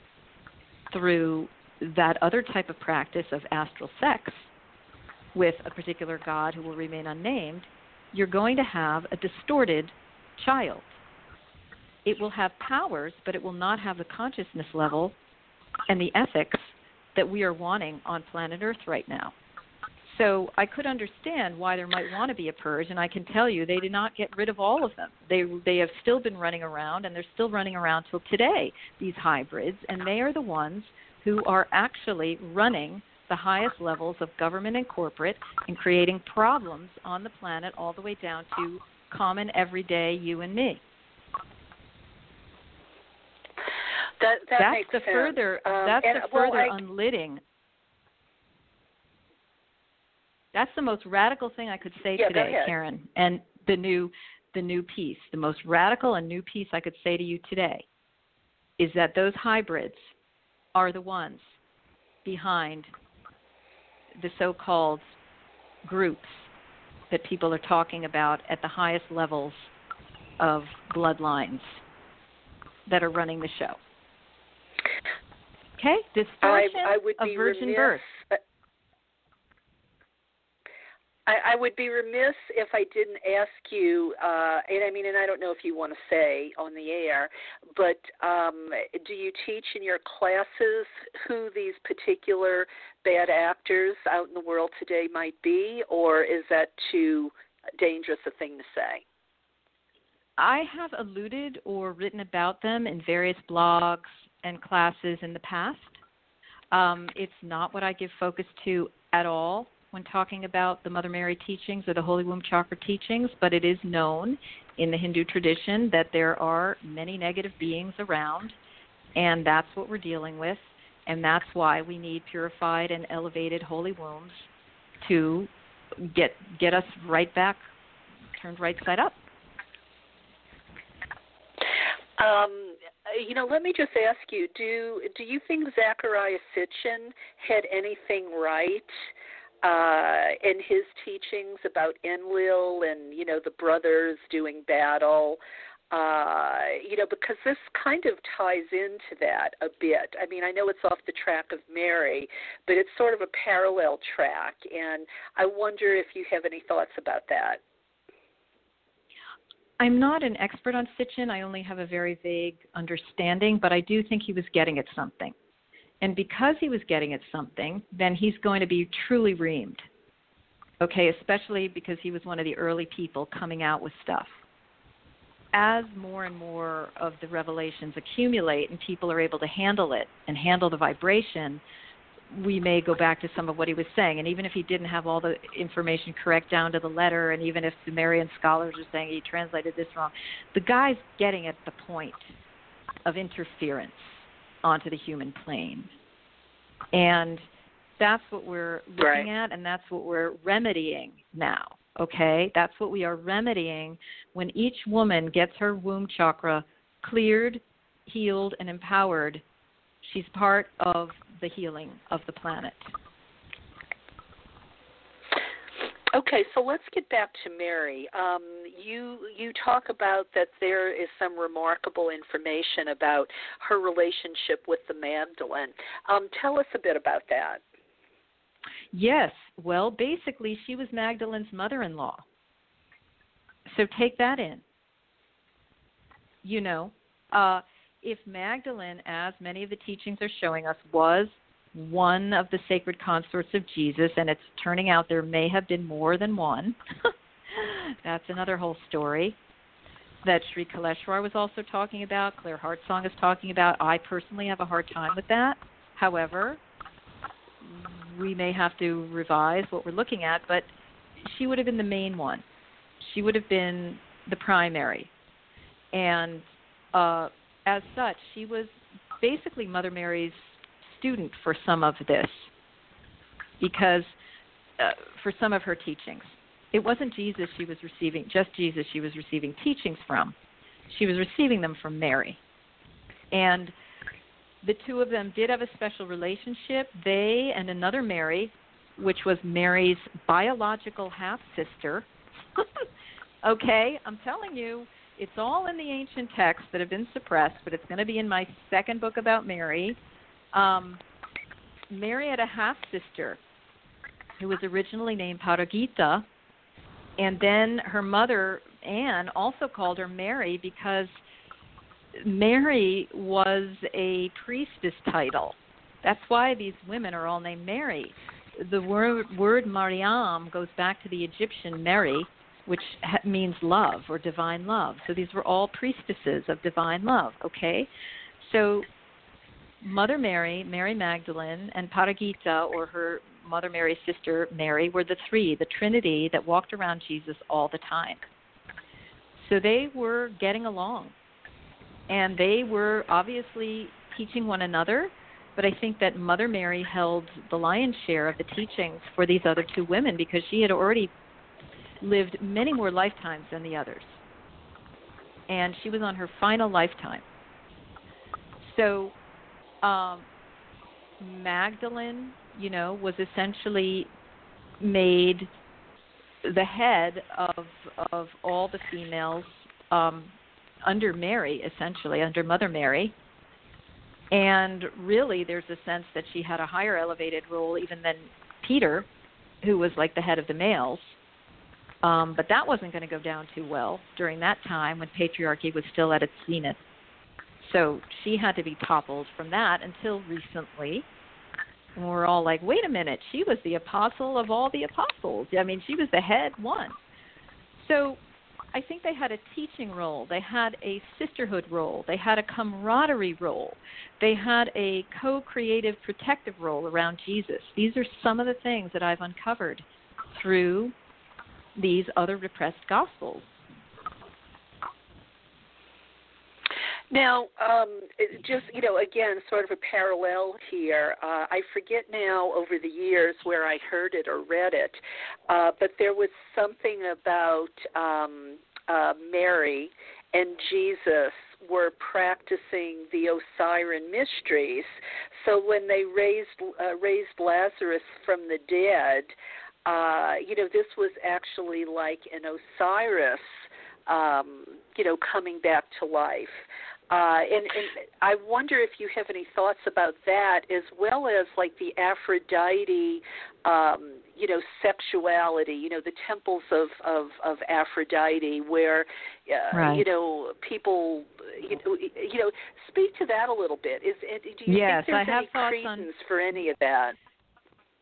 through that other type of practice of astral sex with a particular god who will remain unnamed, you're going to have a distorted child. It will have powers, but it will not have the consciousness level and the ethics that we are wanting on planet Earth right now. So I could understand why there might want to be a purge, and I can tell you they did not get rid of all of them. They they have still been running around, and they're still running around till today. These hybrids, and they are the ones who are actually running the highest levels of government and corporate and creating problems on the planet, all the way down to common everyday you and me. That, that that's makes the sense. further um, that's the further well, I, unlitting. That's the most radical thing I could say yeah, today, Karen. And the new the new piece, the most radical and new piece I could say to you today is that those hybrids are the ones behind the so-called groups that people are talking about at the highest levels of bloodlines that are running the show. Okay, distortion I, I would of virgin remiss, birth. I, I would be remiss if I didn't ask you, uh, and I mean, and I don't know if you want to say on the air, but um, do you teach in your classes who these particular bad actors out in the world today might be, or is that too dangerous a thing to say? I have alluded or written about them in various blogs and classes in the past. Um, it's not what I give focus to at all when talking about the Mother Mary teachings or the Holy Womb Chakra teachings, but it is known in the Hindu tradition that there are many negative beings around, and that's what we're dealing with, and that's why we need purified and elevated holy wombs to get get us right back turned right side up. Um, you know, let me just ask you: Do do you think Zecharia Sitchin had anything right uh, in his teachings about Enlil and you know the brothers doing battle? Uh, you know, because this kind of ties into that a bit. I mean, I know it's off the track of Mary, but it's sort of a parallel track, and I wonder if you have any thoughts about that. I'm not an expert on Sitchin. I only have a very vague understanding, but I do think he was getting at something. And because he was getting at something, then he's going to be truly reamed. Okay, especially because he was one of the early people coming out with stuff. As more and more of the revelations accumulate and people are able to handle it and handle the vibration, we may go back to some of what he was saying. And even if he didn't have all the information correct down to the letter, and even if Sumerian scholars are saying he translated this wrong, the guy's getting at the point of interference onto the human plane. And that's what we're looking right. at, and that's what we're remedying now. Okay? That's what we are remedying when each woman gets her womb chakra cleared, healed, and empowered. She's part of the healing of the planet. Okay, so let's get back to Mary. Um, you you talk about that there is some remarkable information about her relationship with the Magdalene. Um, tell us a bit about that. Yes. Well, basically, she was Magdalene's mother-in-law. So take that in. You know, uh, if Magdalene, as many of the teachings are showing us, was one of the sacred consorts of Jesus, and it's turning out there may have been more than one. (laughs) That's another whole story that Sri Kaleshwar was also talking about, Claire Hartsong is talking about. I personally have a hard time with that. However, we may have to revise what we're looking at, but she would have been the main one. She would have been the primary. And uh, as such, she was basically Mother Mary's student for some of this because uh, for some of her teachings. It wasn't Jesus she was receiving, just Jesus she was receiving teachings from. She was receiving them from Mary. And the two of them did have a special relationship. They and another Mary, which was Mary's biological half sister. (laughs) okay, I'm telling you, it's all in the ancient texts that have been suppressed, but it's going to be in my second book about Mary. Um, Mary had a half sister who was originally named Paragita, and then her mother Anne also called her Mary because Mary was a priestess title. That's why these women are all named Mary. The word, word Mariam goes back to the Egyptian Mary, which ha- means love or divine love. So these were all priestesses of divine love, okay? So Mother Mary, Mary Magdalene, and Paragita, or her Mother Mary's sister Mary, were the three, the Trinity that walked around Jesus all the time. So they were getting along. And they were obviously teaching one another, but I think that Mother Mary held the lion's share of the teachings for these other two women because she had already lived many more lifetimes than the others. And she was on her final lifetime. So um, Magdalene, you know, was essentially made the head of of all the females um, under Mary, essentially under Mother Mary. And really, there's a sense that she had a higher elevated role even than Peter, who was like the head of the males. Um, but that wasn't going to go down too well during that time when patriarchy was still at its zenith. So she had to be toppled from that until recently. And we're all like, wait a minute, she was the apostle of all the apostles. I mean, she was the head one. So I think they had a teaching role, they had a sisterhood role, they had a camaraderie role, they had a co creative protective role around Jesus. These are some of the things that I've uncovered through these other repressed gospels. Now, um, just you know, again, sort of a parallel here. Uh, I forget now over the years where I heard it or read it, uh, but there was something about um, uh, Mary and Jesus were practicing the Osirian mysteries. So when they raised uh, raised Lazarus from the dead, uh, you know, this was actually like an Osiris, um, you know, coming back to life. Uh, and, and I wonder if you have any thoughts about that, as well as like the Aphrodite, um, you know, sexuality. You know, the temples of of, of Aphrodite, where uh, right. you know people, you know, you know, speak to that a little bit. Is do you yes, think there's I have any credence on, for any of that?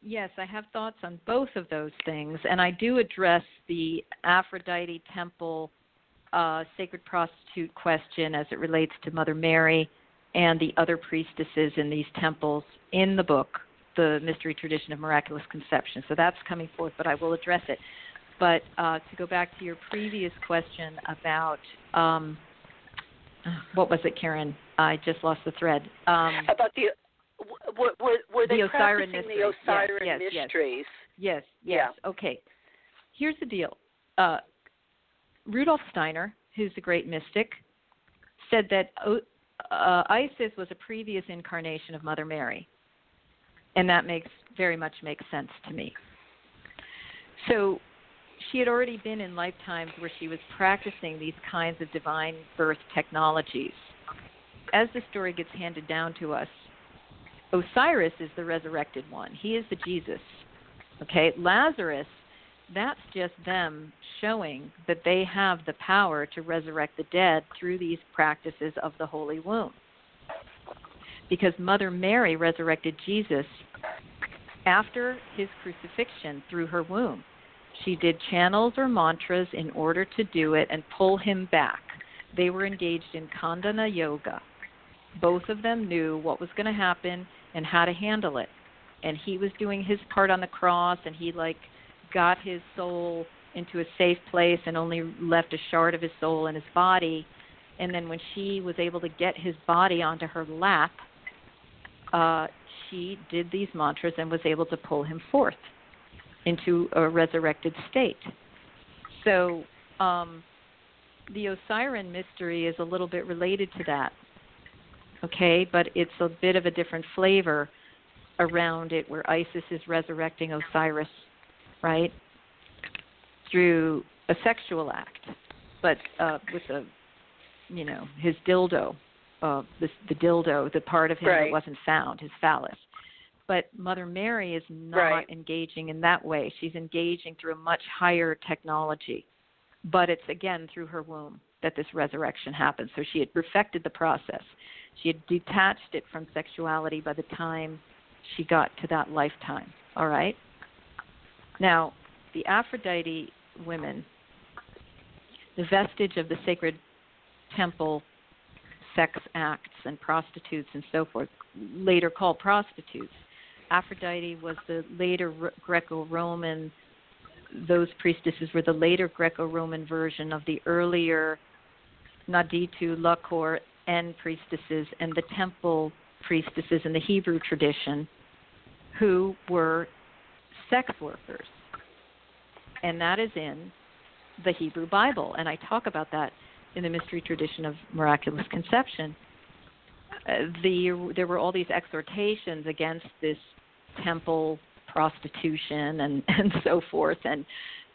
Yes, I have thoughts on both of those things, and I do address the Aphrodite temple uh, sacred prostitute question as it relates to Mother Mary and the other priestesses in these temples in the book, The Mystery Tradition of Miraculous Conception. So that's coming forth, but I will address it. But uh, to go back to your previous question about um, what was it, Karen? I just lost the thread. Um, about the were, were, were they the practicing mysteries. the Osirian yes, yes, mysteries? Yes, Yeah. yes. Okay. Here's the deal. Uh, Rudolf Steiner, who's a great mystic, said that uh, Isis was a previous incarnation of Mother Mary, and that makes very much makes sense to me. So she had already been in lifetimes where she was practicing these kinds of divine birth technologies. As the story gets handed down to us, Osiris is the resurrected one. He is the Jesus. Okay, Lazarus, that's just them showing that they have the power to resurrect the dead through these practices of the Holy Womb. Because Mother Mary resurrected Jesus after his crucifixion through her womb. She did channels or mantras in order to do it and pull him back. They were engaged in Kundalini yoga. Both of them knew what was going to happen and how to handle it. And he was doing his part on the cross and he like got his soul into a safe place and only left a shard of his soul in his body. And then when she was able to get his body onto her lap, uh, she did these mantras and was able to pull him forth into a resurrected state. So um, the Osirian mystery is a little bit related to that. Okay, but it's a bit of a different flavor around it where Isis is resurrecting Osiris, right? Through a sexual act, but uh, with a, you know, his dildo, uh, the, the dildo, the part of him right. that wasn't found, his phallus. But Mother Mary is not right. engaging in that way. She's engaging through a much higher technology. But it's again through her womb that this resurrection happens. So she had perfected the process. She had detached it from sexuality by the time she got to that lifetime. All right? Now, the Aphrodite women, the vestige of the sacred temple sex acts and prostitutes and so forth, later called prostitutes, Aphrodite was the later Greco Roman, those priestesses were the later Greco Roman version of the earlier Naditu, Lukur, and priestesses, and the temple priestesses in the Hebrew tradition who were sex workers. And that is in the Hebrew Bible. And I talk about that in the mystery tradition of miraculous conception. Uh, the, there were all these exhortations against this temple prostitution and (laughs) and so forth and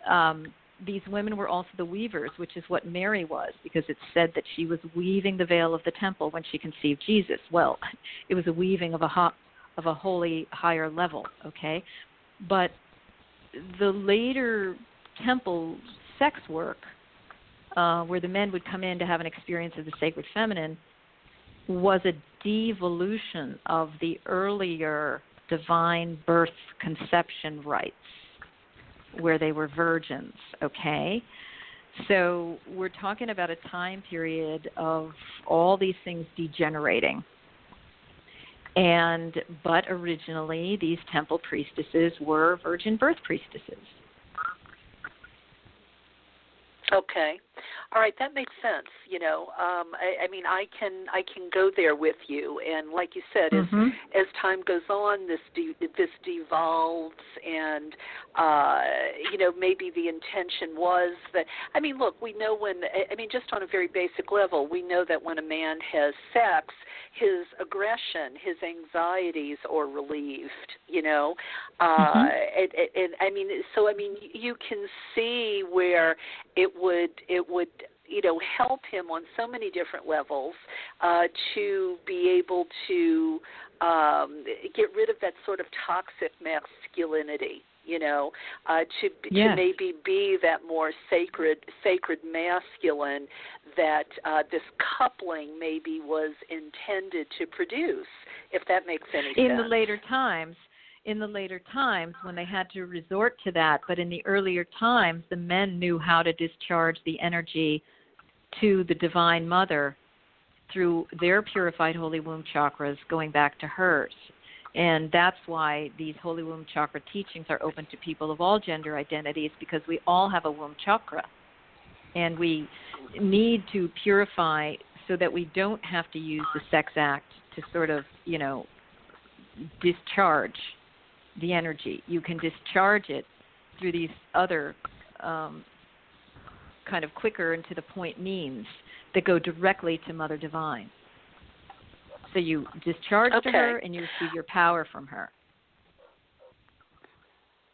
um these women were also the weavers which is what Mary was because it said that she was weaving the veil of the temple when she conceived Jesus well (laughs) it was a weaving of a ho- of a holy higher level okay but the later temple sex work uh, where the men would come in to have an experience of the sacred feminine was a devolution of the earlier divine birth conception rites where they were virgins, okay? So we're talking about a time period of all these things degenerating. And but originally these temple priestesses were virgin birth priestesses. Okay. All right, that makes sense. You know, um, I, I mean, I can I can go there with you, and like you said, mm-hmm. as as time goes on, this de- this devolves, and uh, you know, maybe the intention was that. I mean, look, we know when. I mean, just on a very basic level, we know that when a man has sex, his aggression, his anxieties are relieved. You know, uh, mm-hmm. and, and, and I mean, so I mean, you can see where it would it would you know help him on so many different levels uh, to be able to um, get rid of that sort of toxic masculinity you know uh, to yes. to maybe be that more sacred sacred masculine that uh, this coupling maybe was intended to produce if that makes any in sense in the later times in the later times when they had to resort to that, but in the earlier times, the men knew how to discharge the energy to the Divine Mother through their purified holy womb chakras going back to hers. And that's why these holy womb chakra teachings are open to people of all gender identities because we all have a womb chakra. And we need to purify so that we don't have to use the sex act to sort of, you know, discharge the energy. You can discharge it through these other um, kind of quicker and to the point means that go directly to Mother Divine. So you discharge okay. to her and you receive your power from her.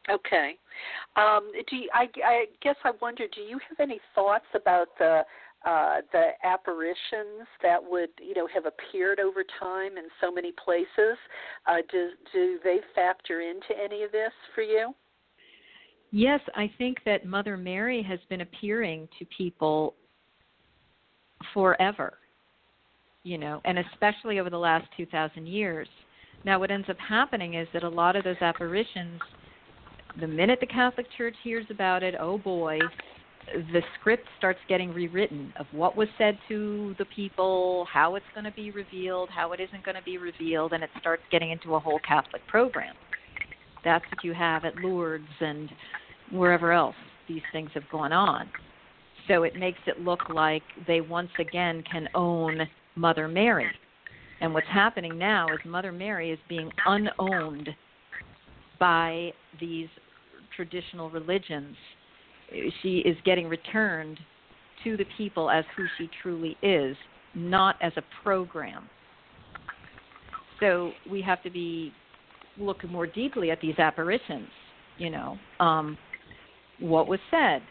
Okay. Um, do you, I, I guess I wonder, do you have any thoughts about the uh, the apparitions that would you know have appeared over time in so many places? Uh, do do they factor into any of this for you? Yes, I think that Mother Mary has been appearing to people forever, you know, and especially over the last 2,000 years. Now, what ends up happening is that a lot of those apparitions, the minute the Catholic Church hears about it, oh boy, the script starts getting rewritten of what was said to the people, how it's going to be revealed, how it isn't going to be revealed, and it starts getting into a whole Catholic program. That's what you have at Lourdes and wherever else these things have gone on. So it makes it look like they once again can own Mother Mary. And what's happening now is Mother Mary is being unowned by these traditional religions. She is getting returned to the people as who she truly is, not as a program. So we have to be looking more deeply at these apparitions. You know, um, what was said,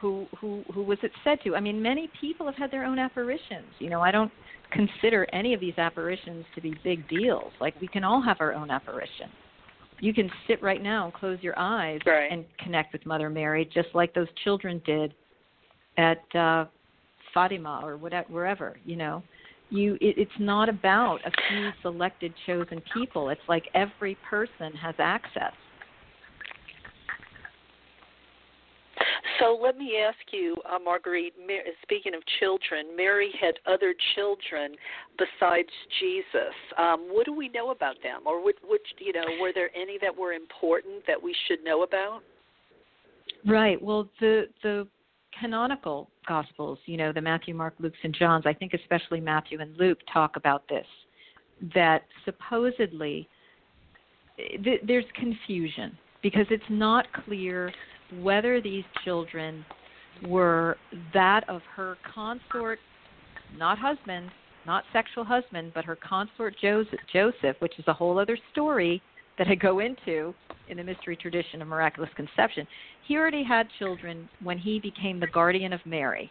who who who was it said to? I mean, many people have had their own apparitions. You know, I don't consider any of these apparitions to be big deals. Like we can all have our own apparition. You can sit right now and close your eyes right. and connect with Mother Mary, just like those children did at uh, Fatima or whatever, wherever. You know, you it, it's not about a few selected chosen people. It's like every person has access. So let me ask you, uh, Marguerite. Speaking of children, Mary had other children besides Jesus. Um, what do we know about them, or you know, were there any that were important that we should know about? Right. Well, the the canonical gospels, you know, the Matthew, Mark, Luke, and John's. I think especially Matthew and Luke talk about this. That supposedly th- there's confusion because it's not clear whether these children were that of her consort, not husband, not sexual husband, but her consort Joseph, which is a whole other story that I go into in the mystery tradition of miraculous conception. He already had children when he became the guardian of Mary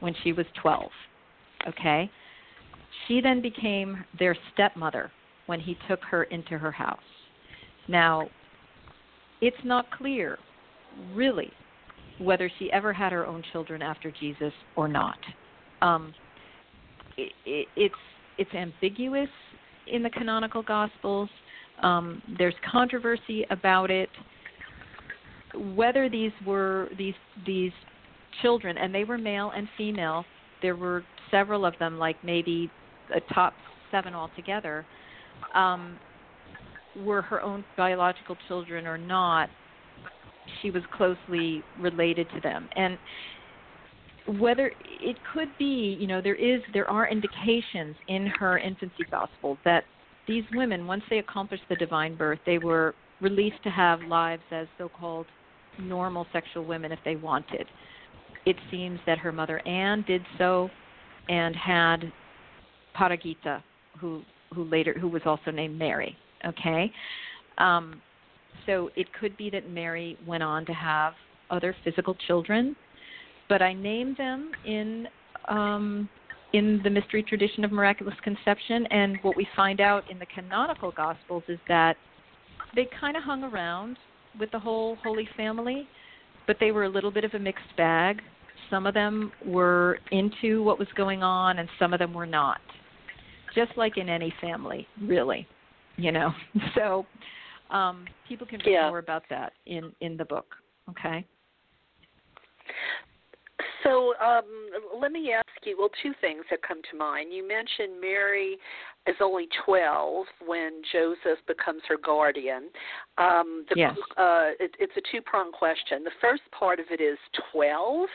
when she was 12. Okay? She then became their stepmother when he took her into her house. Now, it's not clear really whether she ever had her own children after Jesus or not. Um, it, it, it's it's ambiguous in the canonical Gospels. Um, there's controversy about it. Whether these were these these children, and they were male and female. There were several of them, like maybe a top seven altogether. Um, were her own biological children or not she was closely related to them. And whether it could be you know there is there are indications in her infancy gospel that these women once they accomplished the divine birth they were released to have lives as so-called normal sexual women if they wanted. It seems that her mother anne did so and had paragita who who later who was also named mary okay? Um so it could be that Mary went on to have other physical children, but I name them in um, in the mystery tradition of miraculous conception. And what we find out in the canonical gospels is that they kind of hung around with the whole Holy Family, but they were a little bit of a mixed bag. Some of them were into what was going on, and some of them were not. Just like in any family, really, you know. (laughs) So um, people can read yeah. more about that in in the book. Okay. So um, let me ask you. Well, two things that come to mind. You mentioned Mary is only twelve when Joseph becomes her guardian. Um, the, yes. Uh, it, it's a two pronged question. The first part of it is twelve.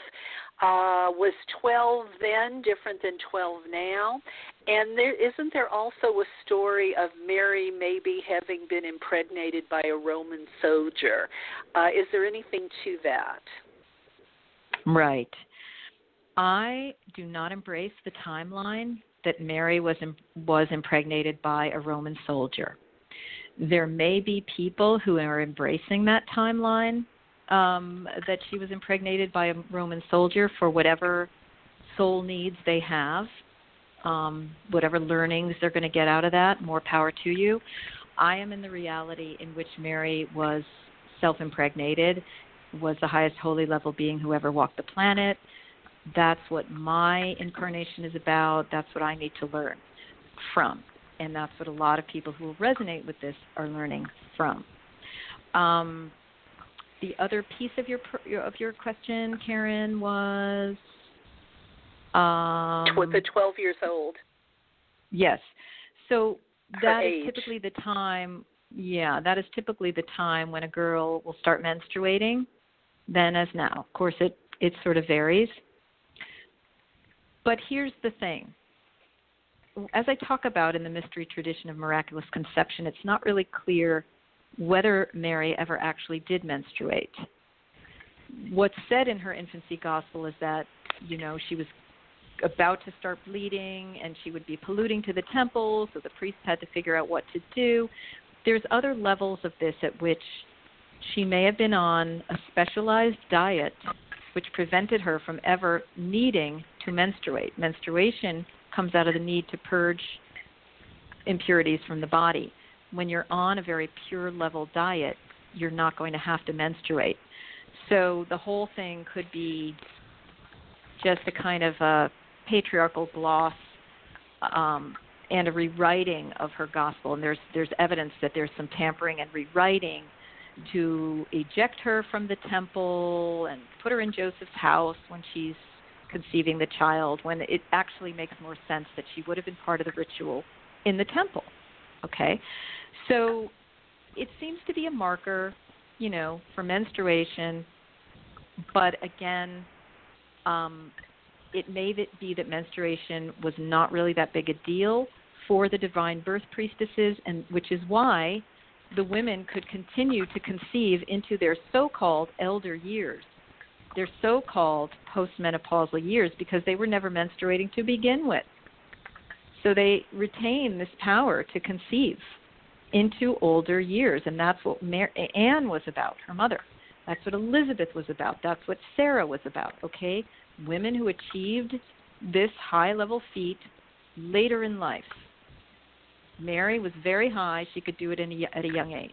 Uh, was 12 then different than 12 now? And there isn't there also a story of Mary maybe having been impregnated by a Roman soldier? Uh, is there anything to that? Right. I do not embrace the timeline that Mary was was impregnated by a Roman soldier. There may be people who are embracing that timeline um, that she was impregnated by a Roman soldier for whatever soul needs they have, um, whatever learnings they're going to get out of that. More power to you. I am in the reality in which Mary was self impregnated, was the highest holy level being who ever walked the planet. That's what my incarnation is about. That's what I need to learn from. And that's what a lot of people who resonate with this are learning from. Um, the other piece of your of your question, Karen, was um, the 12 years old. Yes. So Her that age. is typically the time. Yeah, that is typically the time when a girl will start menstruating. Then as now, of course, it it sort of varies. But here's the thing. As I talk about in the mystery tradition of miraculous conception, it's not really clear whether Mary ever actually did menstruate. What's said in her infancy gospel is that, you know, she was about to start bleeding and she would be polluting to the temple, so the priest had to figure out what to do. There's other levels of this at which she may have been on a specialized diet which prevented her from ever needing to menstruate. Menstruation comes out of the need to purge impurities from the body. When you're on a very pure level diet, you're not going to have to menstruate. So the whole thing could be just a kind of a patriarchal gloss um, and a rewriting of her gospel. And there's there's evidence that there's some tampering and rewriting to eject her from the temple and put her in Joseph's house when she's conceiving the child, when it actually makes more sense that she would have been part of the ritual in the temple. Okay? So it seems to be a marker, you know, for menstruation, but again, um, it may be that menstruation was not really that big a deal for the divine birth priestesses, and which is why the women could continue to conceive into their so-called elder years, their so-called postmenopausal years, because they were never menstruating to begin with. So they retain this power to conceive into older years, and that's what Mar- Anne was about, her mother. That's what Elizabeth was about. That's what Sarah was about. Okay, women who achieved this high-level feat later in life. Mary was very high; she could do it a, at a young age.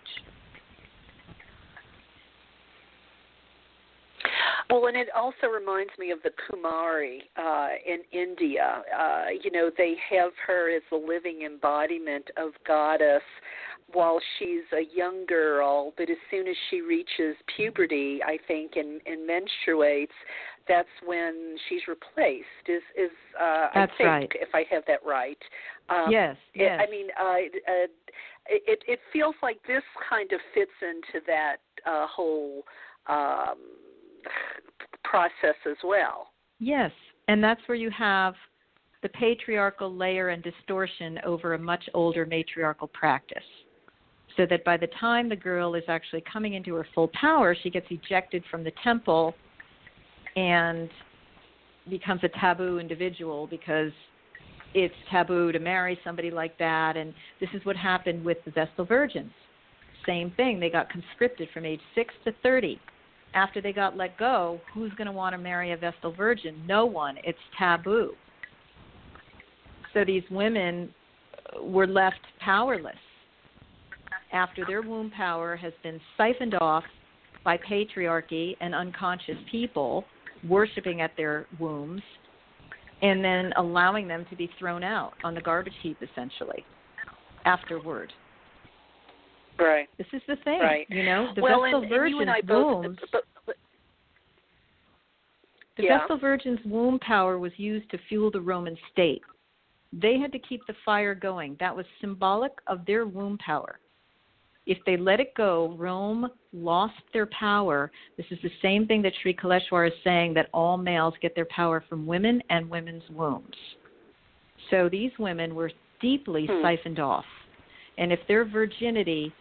Well, and it also reminds me of the Kumari uh, in India. Uh, you know, they have her as the living embodiment of goddess while she's a young girl, but as soon as she reaches puberty, I think, and, and menstruates, that's when she's replaced. Is is uh, That's I think right. if I have that right? Um, yes, it- yes. I mean, uh, uh, it it feels like this kind of fits into that uh, whole um, process as well. Yes, and that's where you have the patriarchal layer and distortion over a much older matriarchal practice. So that by the time the girl is actually coming into her full power, she gets ejected from the temple and becomes a taboo individual because it's taboo to marry somebody like that. And this is what happened with the Vestal Virgins. Same thing, they got conscripted from age 6 to 30 after they got let go, who's going to want to marry a Vestal Virgin? No one. It's taboo. So these women were left powerless after their womb power has been siphoned off by patriarchy and unconscious people worshiping at their wombs and then allowing them to be thrown out on the garbage heap essentially afterward. Right. This is the thing, Right. you know. The well, Vestal and, you and Virgin's both. wombs But, but, The Yeah. Vestal Virgin's womb power was used to fuel the Roman state. They had to keep the fire going. That was symbolic of their womb power. If they let it go, Rome lost their power. This is the same thing that Sri Kaleshwar is saying that all males get their power from women and women's wombs. So these women were deeply Hmm. siphoned off. And if their virginity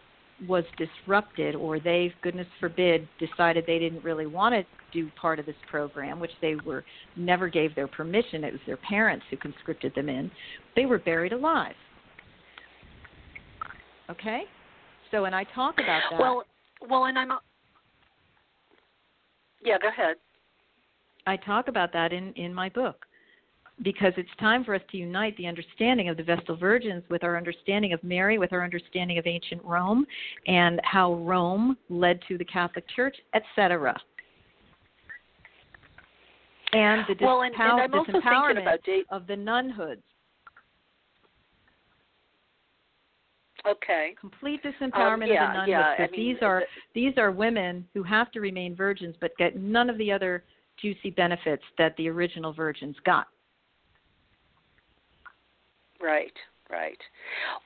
was disrupted or they, goodness forbid, decided they didn't really want to do part of this program, which they were never gave their permission, it was their parents who conscripted them in, they were buried alive. Okay? So, and I talk about that. Well, well, and I'm. Yeah, go ahead. I talk about that in in my book because it's time for us to unite the understanding of the Vestal Virgins with our understanding of Mary, with our understanding of ancient Rome, and how Rome led to the Catholic Church, etc. And the well, and, and I'm also disempowerment about date- of the nunhoods. Okay. Complete disempowerment um, yeah, of the nunhoods. Yeah, I mean, these are these are women who have to remain virgins but get none of the other juicy benefits that the original virgins got. Right. Right.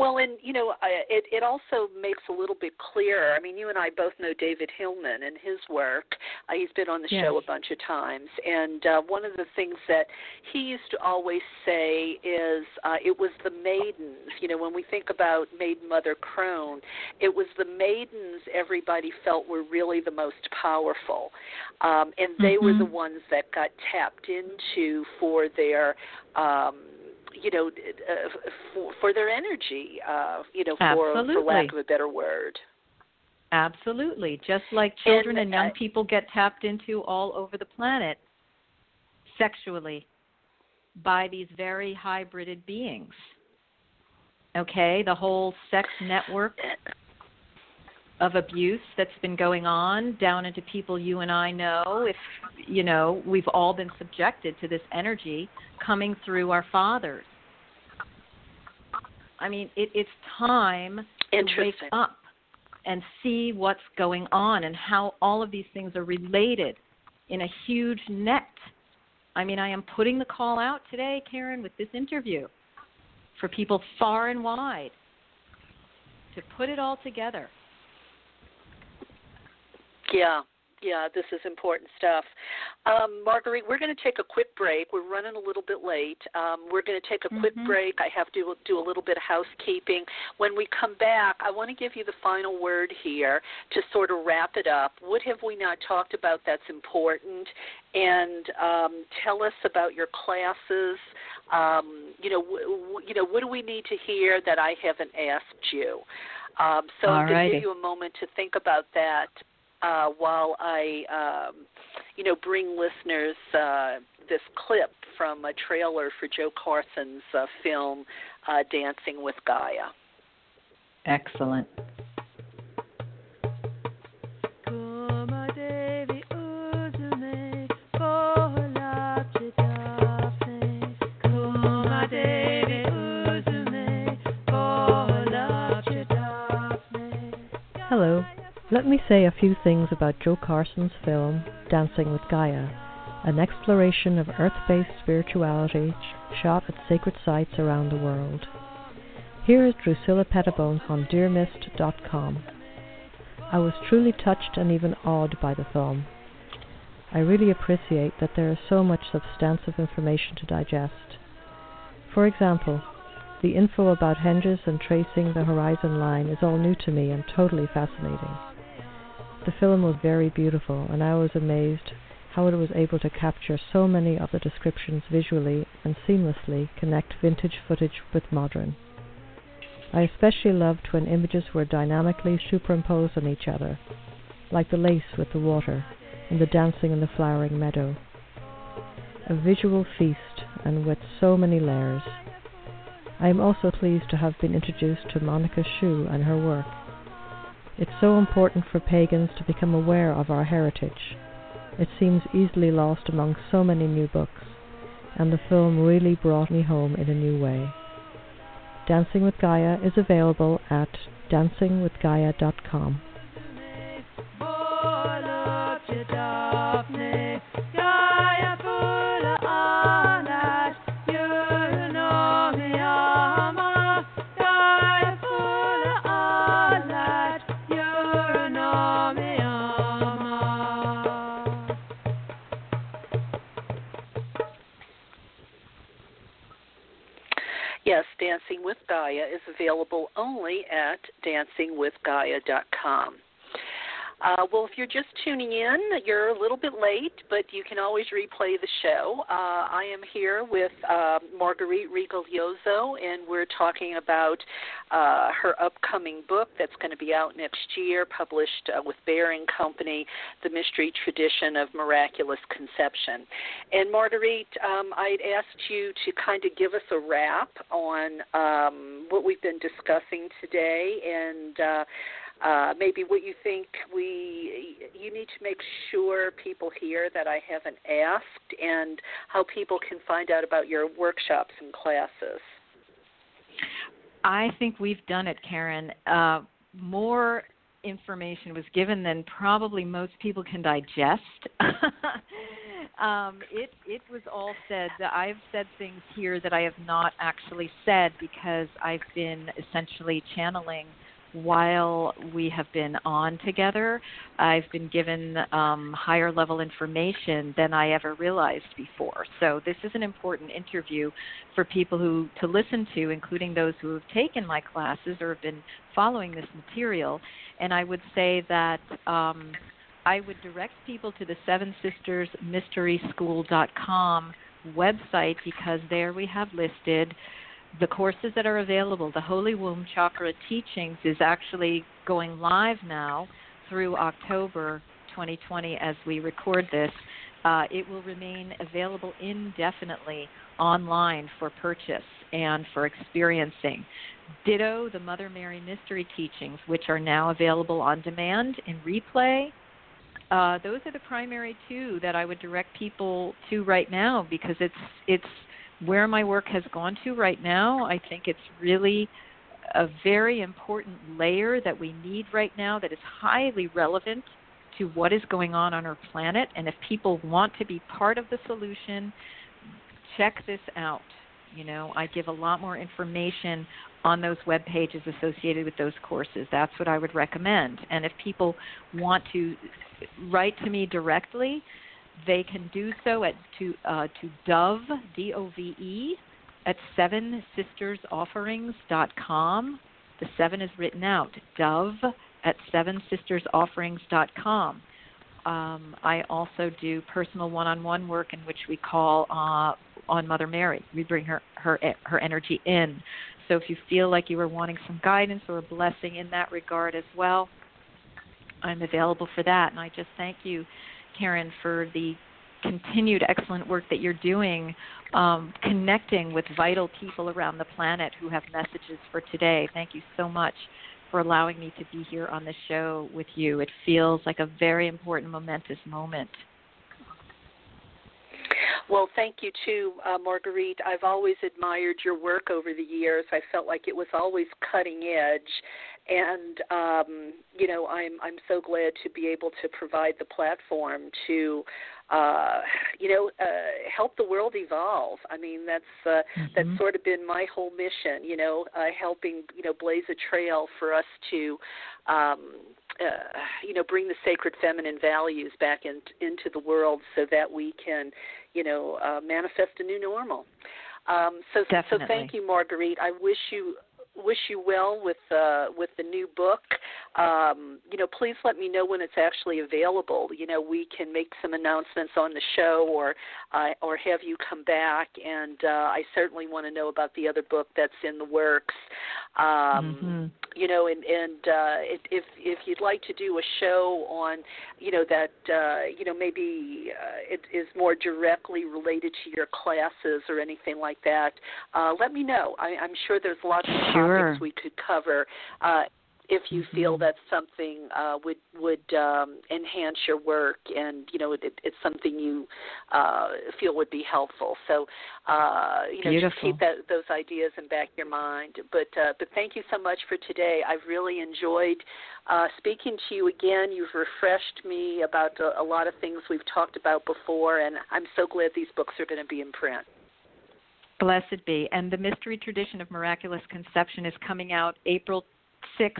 Well, and you know, it it also makes a little bit clearer. I mean, you and I both know David Hillman and his work. Uh, he's been on the yes. show a bunch of times, and uh, one of the things that he used to always say is, uh, "It was the maidens." You know, when we think about Maiden Mother Crone, it was the maidens everybody felt were really the most powerful, um, and they mm-hmm. were the ones that got tapped into for their um, you know, uh, for, for their energy, uh, you know, for, for lack of a better word. Absolutely. Just like children and, and young uh, people get tapped into all over the planet sexually by these very hybrided beings. Okay? The whole sex network of abuse that's been going on down into people you and I know if you know we've all been subjected to this energy coming through our fathers. I mean it, it's time to wake up and see what's going on and how all of these things are related in a huge net. I mean I am putting the call out today Karen with this interview for people far and wide to put it all together yeah, yeah, this is important stuff. Um, Marguerite, we're going to take a quick break. We're running a little bit late. Um, we're going to take a mm-hmm. quick break. I have to do a little bit of housekeeping. When we come back, I want to give you the final word here to sort of wrap it up. What have we not talked about that's important? And um, tell us about your classes. Um, you know, w- w- you know, what do we need to hear that I haven't asked you? Um, so I'm going to give you a moment to think about that uh, while I, um, you know, bring listeners uh, this clip from a trailer for Jo Carson's uh, film uh, Dancing with Gaia. Excellent. Hello. Let me say a few things about Jo Carson's film, Dancing with Gaia, an exploration of earth based spirituality shot at sacred sites around the world. Here is Drusilla Pettibone on DearMist.com. I was truly touched and even awed by the film. I really appreciate that there is so much substantive information to digest. For example, the info about henges and tracing the horizon line is all new to me and totally fascinating. The film was very beautiful, and I was amazed how it was able to capture so many of the descriptions visually and seamlessly connect vintage footage with modern. I especially loved when images were dynamically superimposed on each other, like the lace with the water and the dancing in the flowering meadow. A visual feast, and with so many layers. I am also pleased to have been introduced to Monica Sjöö and her work. It's so important for pagans to become aware of our heritage. It seems easily lost among so many new books, and the film really brought me home in a new way. Dancing with Gaia is available at dancingwithgaia.com. Dancing with Gaia is available only at dancingwithgaia.com. Uh, well, if you're just tuning in, you're a little bit late, but you can always replay the show. Uh, I am here with uh, Marguerite Rigoglioso, and we're talking about uh, her upcoming book that's going to be out next year, published uh, with Bear & Company, The Mystery Tradition of Miraculous Conception. And Marguerite, um, I'd asked you to kind of give us a wrap on um, what we've been discussing today and uh, maybe what you think we you need to make sure people hear that I haven't asked, and how people can find out about your workshops and classes. I think we've done it, Karen. Uh, more information was given than probably most people can digest. (laughs) um, it it was all said. I've said things here that I have not actually said because I've been essentially channeling while we have been on together, I've been given um, higher level information than I ever realized before. So this is an important interview for people who to listen to, including those who have taken my classes or have been following this material. And I would say that um, I would direct people to the Seven Sisters Mystery School.com website because there we have listed the courses that are available, the Holy Womb Chakra Teachings is actually going live now through October 2020 as we record this. Uh, it will remain available indefinitely online for purchase and for experiencing. Ditto the Mother Mary Mystery Teachings, which are now available on demand in replay. Uh, those are the primary two that I would direct people to right now because it's it's where my work has gone to right now, I think it's really a very important layer that we need right now that is highly relevant to what is going on on our planet. And if people want to be part of the solution, check this out. You know, I give a lot more information on those web pages associated with those courses. That's what I would recommend. And if people want to write to me directly, they can do so at to uh, to Dove D O V E at seven sisters Offerings dot com. The seven is written out. Dove at seven sisters offerings.com. Um, I also do personal one-on-one work in which we call uh, on Mother Mary. We bring her her her energy in. So if you feel like you are wanting some guidance or a blessing in that regard as well, I'm available for that. And I just thank you Karen, for the continued excellent work that you're doing, um, connecting with vital people around the planet who have messages for today. Thank you so much for allowing me to be here on the show with you. It feels like a very important, momentous moment. Well, thank you too, uh, Marguerite. I've always admired your work over the years. I felt like it was always cutting edge, and um, you know, I'm I'm so glad to be able to provide the platform to uh, you know, uh, help the world evolve. I mean, that's uh, mm-hmm. that's sort of been my whole mission. You know, uh, helping you know blaze a trail for us to, um, uh, you know, bring the sacred feminine values back in, into the world so that we can, you know, uh, manifest a new normal. Um, so, Definitely. so thank you, Marguerite. I wish you wish you well with uh, with the new book. Um, you know, please let me know when it's actually available. You know, we can make some announcements on the show, or uh, or have you come back. And uh, I certainly want to know about the other book that's in the works. Um, mm-hmm. You know, and and uh, if if you'd like to do a show on, you know, that uh, you know maybe uh, it is more directly related to your classes or anything like that, uh, let me know. I, I'm sure there's lots of sure. we could cover. Uh, if you mm-hmm. feel that something uh, would would um, enhance your work, and you know it, it's something you uh, feel would be helpful. So uh, you know Beautiful. just keep that, those ideas in back of your mind. But uh, but thank you so much for today. I've really enjoyed uh, speaking to you again. You've refreshed me about a, a lot of things we've talked about before, and I'm so glad these books are going to be in print. Blessed be. And the Mystery Tradition of Miraculous Conception is coming out April 6th,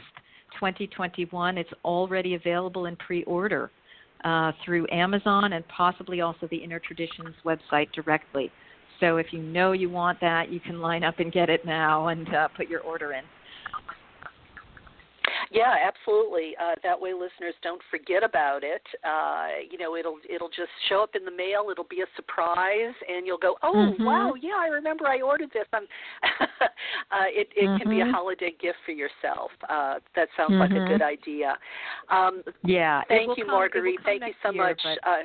2021. It's already available in pre order uh, through Amazon and possibly also the Inner Traditions website directly. So if you know you want that, you can line up and get it now and uh, put your order in. Yeah, absolutely. Uh, that way, listeners don't forget about it. Uh, you know, it'll it'll just show up in the mail. It'll be a surprise, and you'll go, "Oh, mm-hmm. wow, yeah, I remember I ordered this." I'm, (laughs) uh, it it mm-hmm. can be a mm-hmm. holiday gift for yourself. Uh, that sounds mm-hmm. like a good mm-hmm. idea. Um, yeah. Thank you, come, Marguerite. Thank you so year, much. Uh,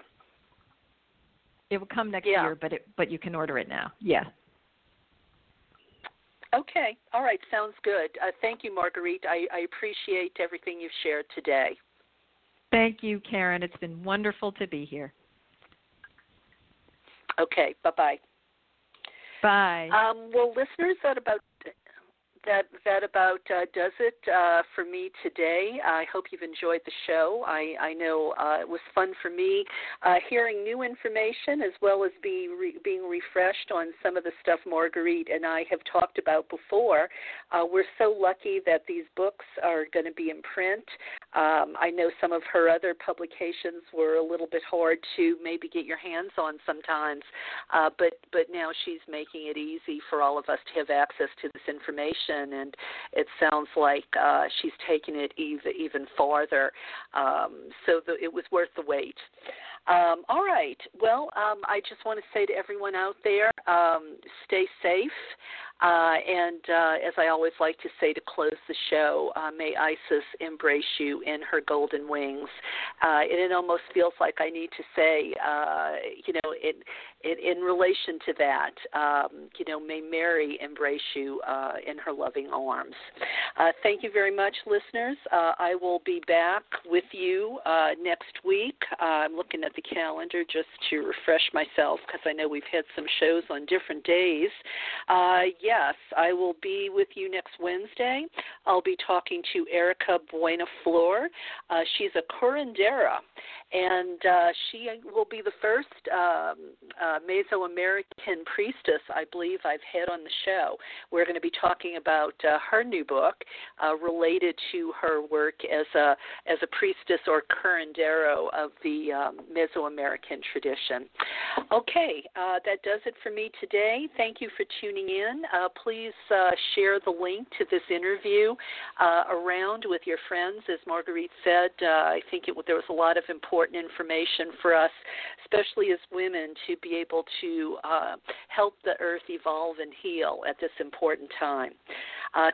it will come next yeah. year, but it but you can order it now. Yeah. Okay. All right. Sounds good. Uh, thank you, Marguerite. I, I appreciate everything you've shared today. Thank you, Karen. It's been wonderful to be here. Okay. Bye-bye. Bye. Um, well, listeners, that about that that about uh, does it uh, for me today. I hope you've enjoyed the show. I, I know uh, it was fun for me uh, hearing new information as well as be re- being refreshed on some of the stuff Marguerite and I have talked about before. Uh, we're so lucky that these books are going to be in print. Um, I know some of her other publications were a little bit hard to maybe get your hands on sometimes, uh, but but now she's making it easy for all of us to have access to this information and it sounds like uh, she's taken it even even farther. Um, so the, it was worth the wait. Um, all right. Well, um, I just want to say to everyone out there, um, stay safe. Uh, and uh, as I always like to say to close the show, uh, may Isis embrace you in her golden wings. Uh, and it almost feels like I need to say, uh, you know, in, in, in relation to that, um, you know, may Mary embrace you uh, in her loving arms. Thank you very much, listeners. I will be back with you next week. I'm looking at the calendar just to refresh myself because I know we've had some shows on different days. Uh, yes, I will be with you next Wednesday. I'll be talking to Erica Buenaflor. Uh, she's a curandera, and uh, she will be the first um, uh, Mesoamerican priestess I believe I've had on the show. We're going to be talking about uh, her new book uh, related to her work as a as a priestess or curandero of the um, Mesoamerican tradition. Okay, uh, that does it for me today. Thank you for tuning in. Uh, please uh, share the link to this interview uh, around with your friends. As Marguerite said, uh, I think it, there was a lot of important information for us, especially as women, to be able to uh, help the earth evolve and heal at this important time.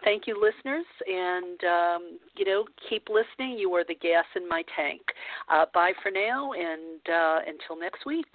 Thank you, listeners, and um, you know, keep listening. You are the gas in my tank. Bye for now, and uh, until next week.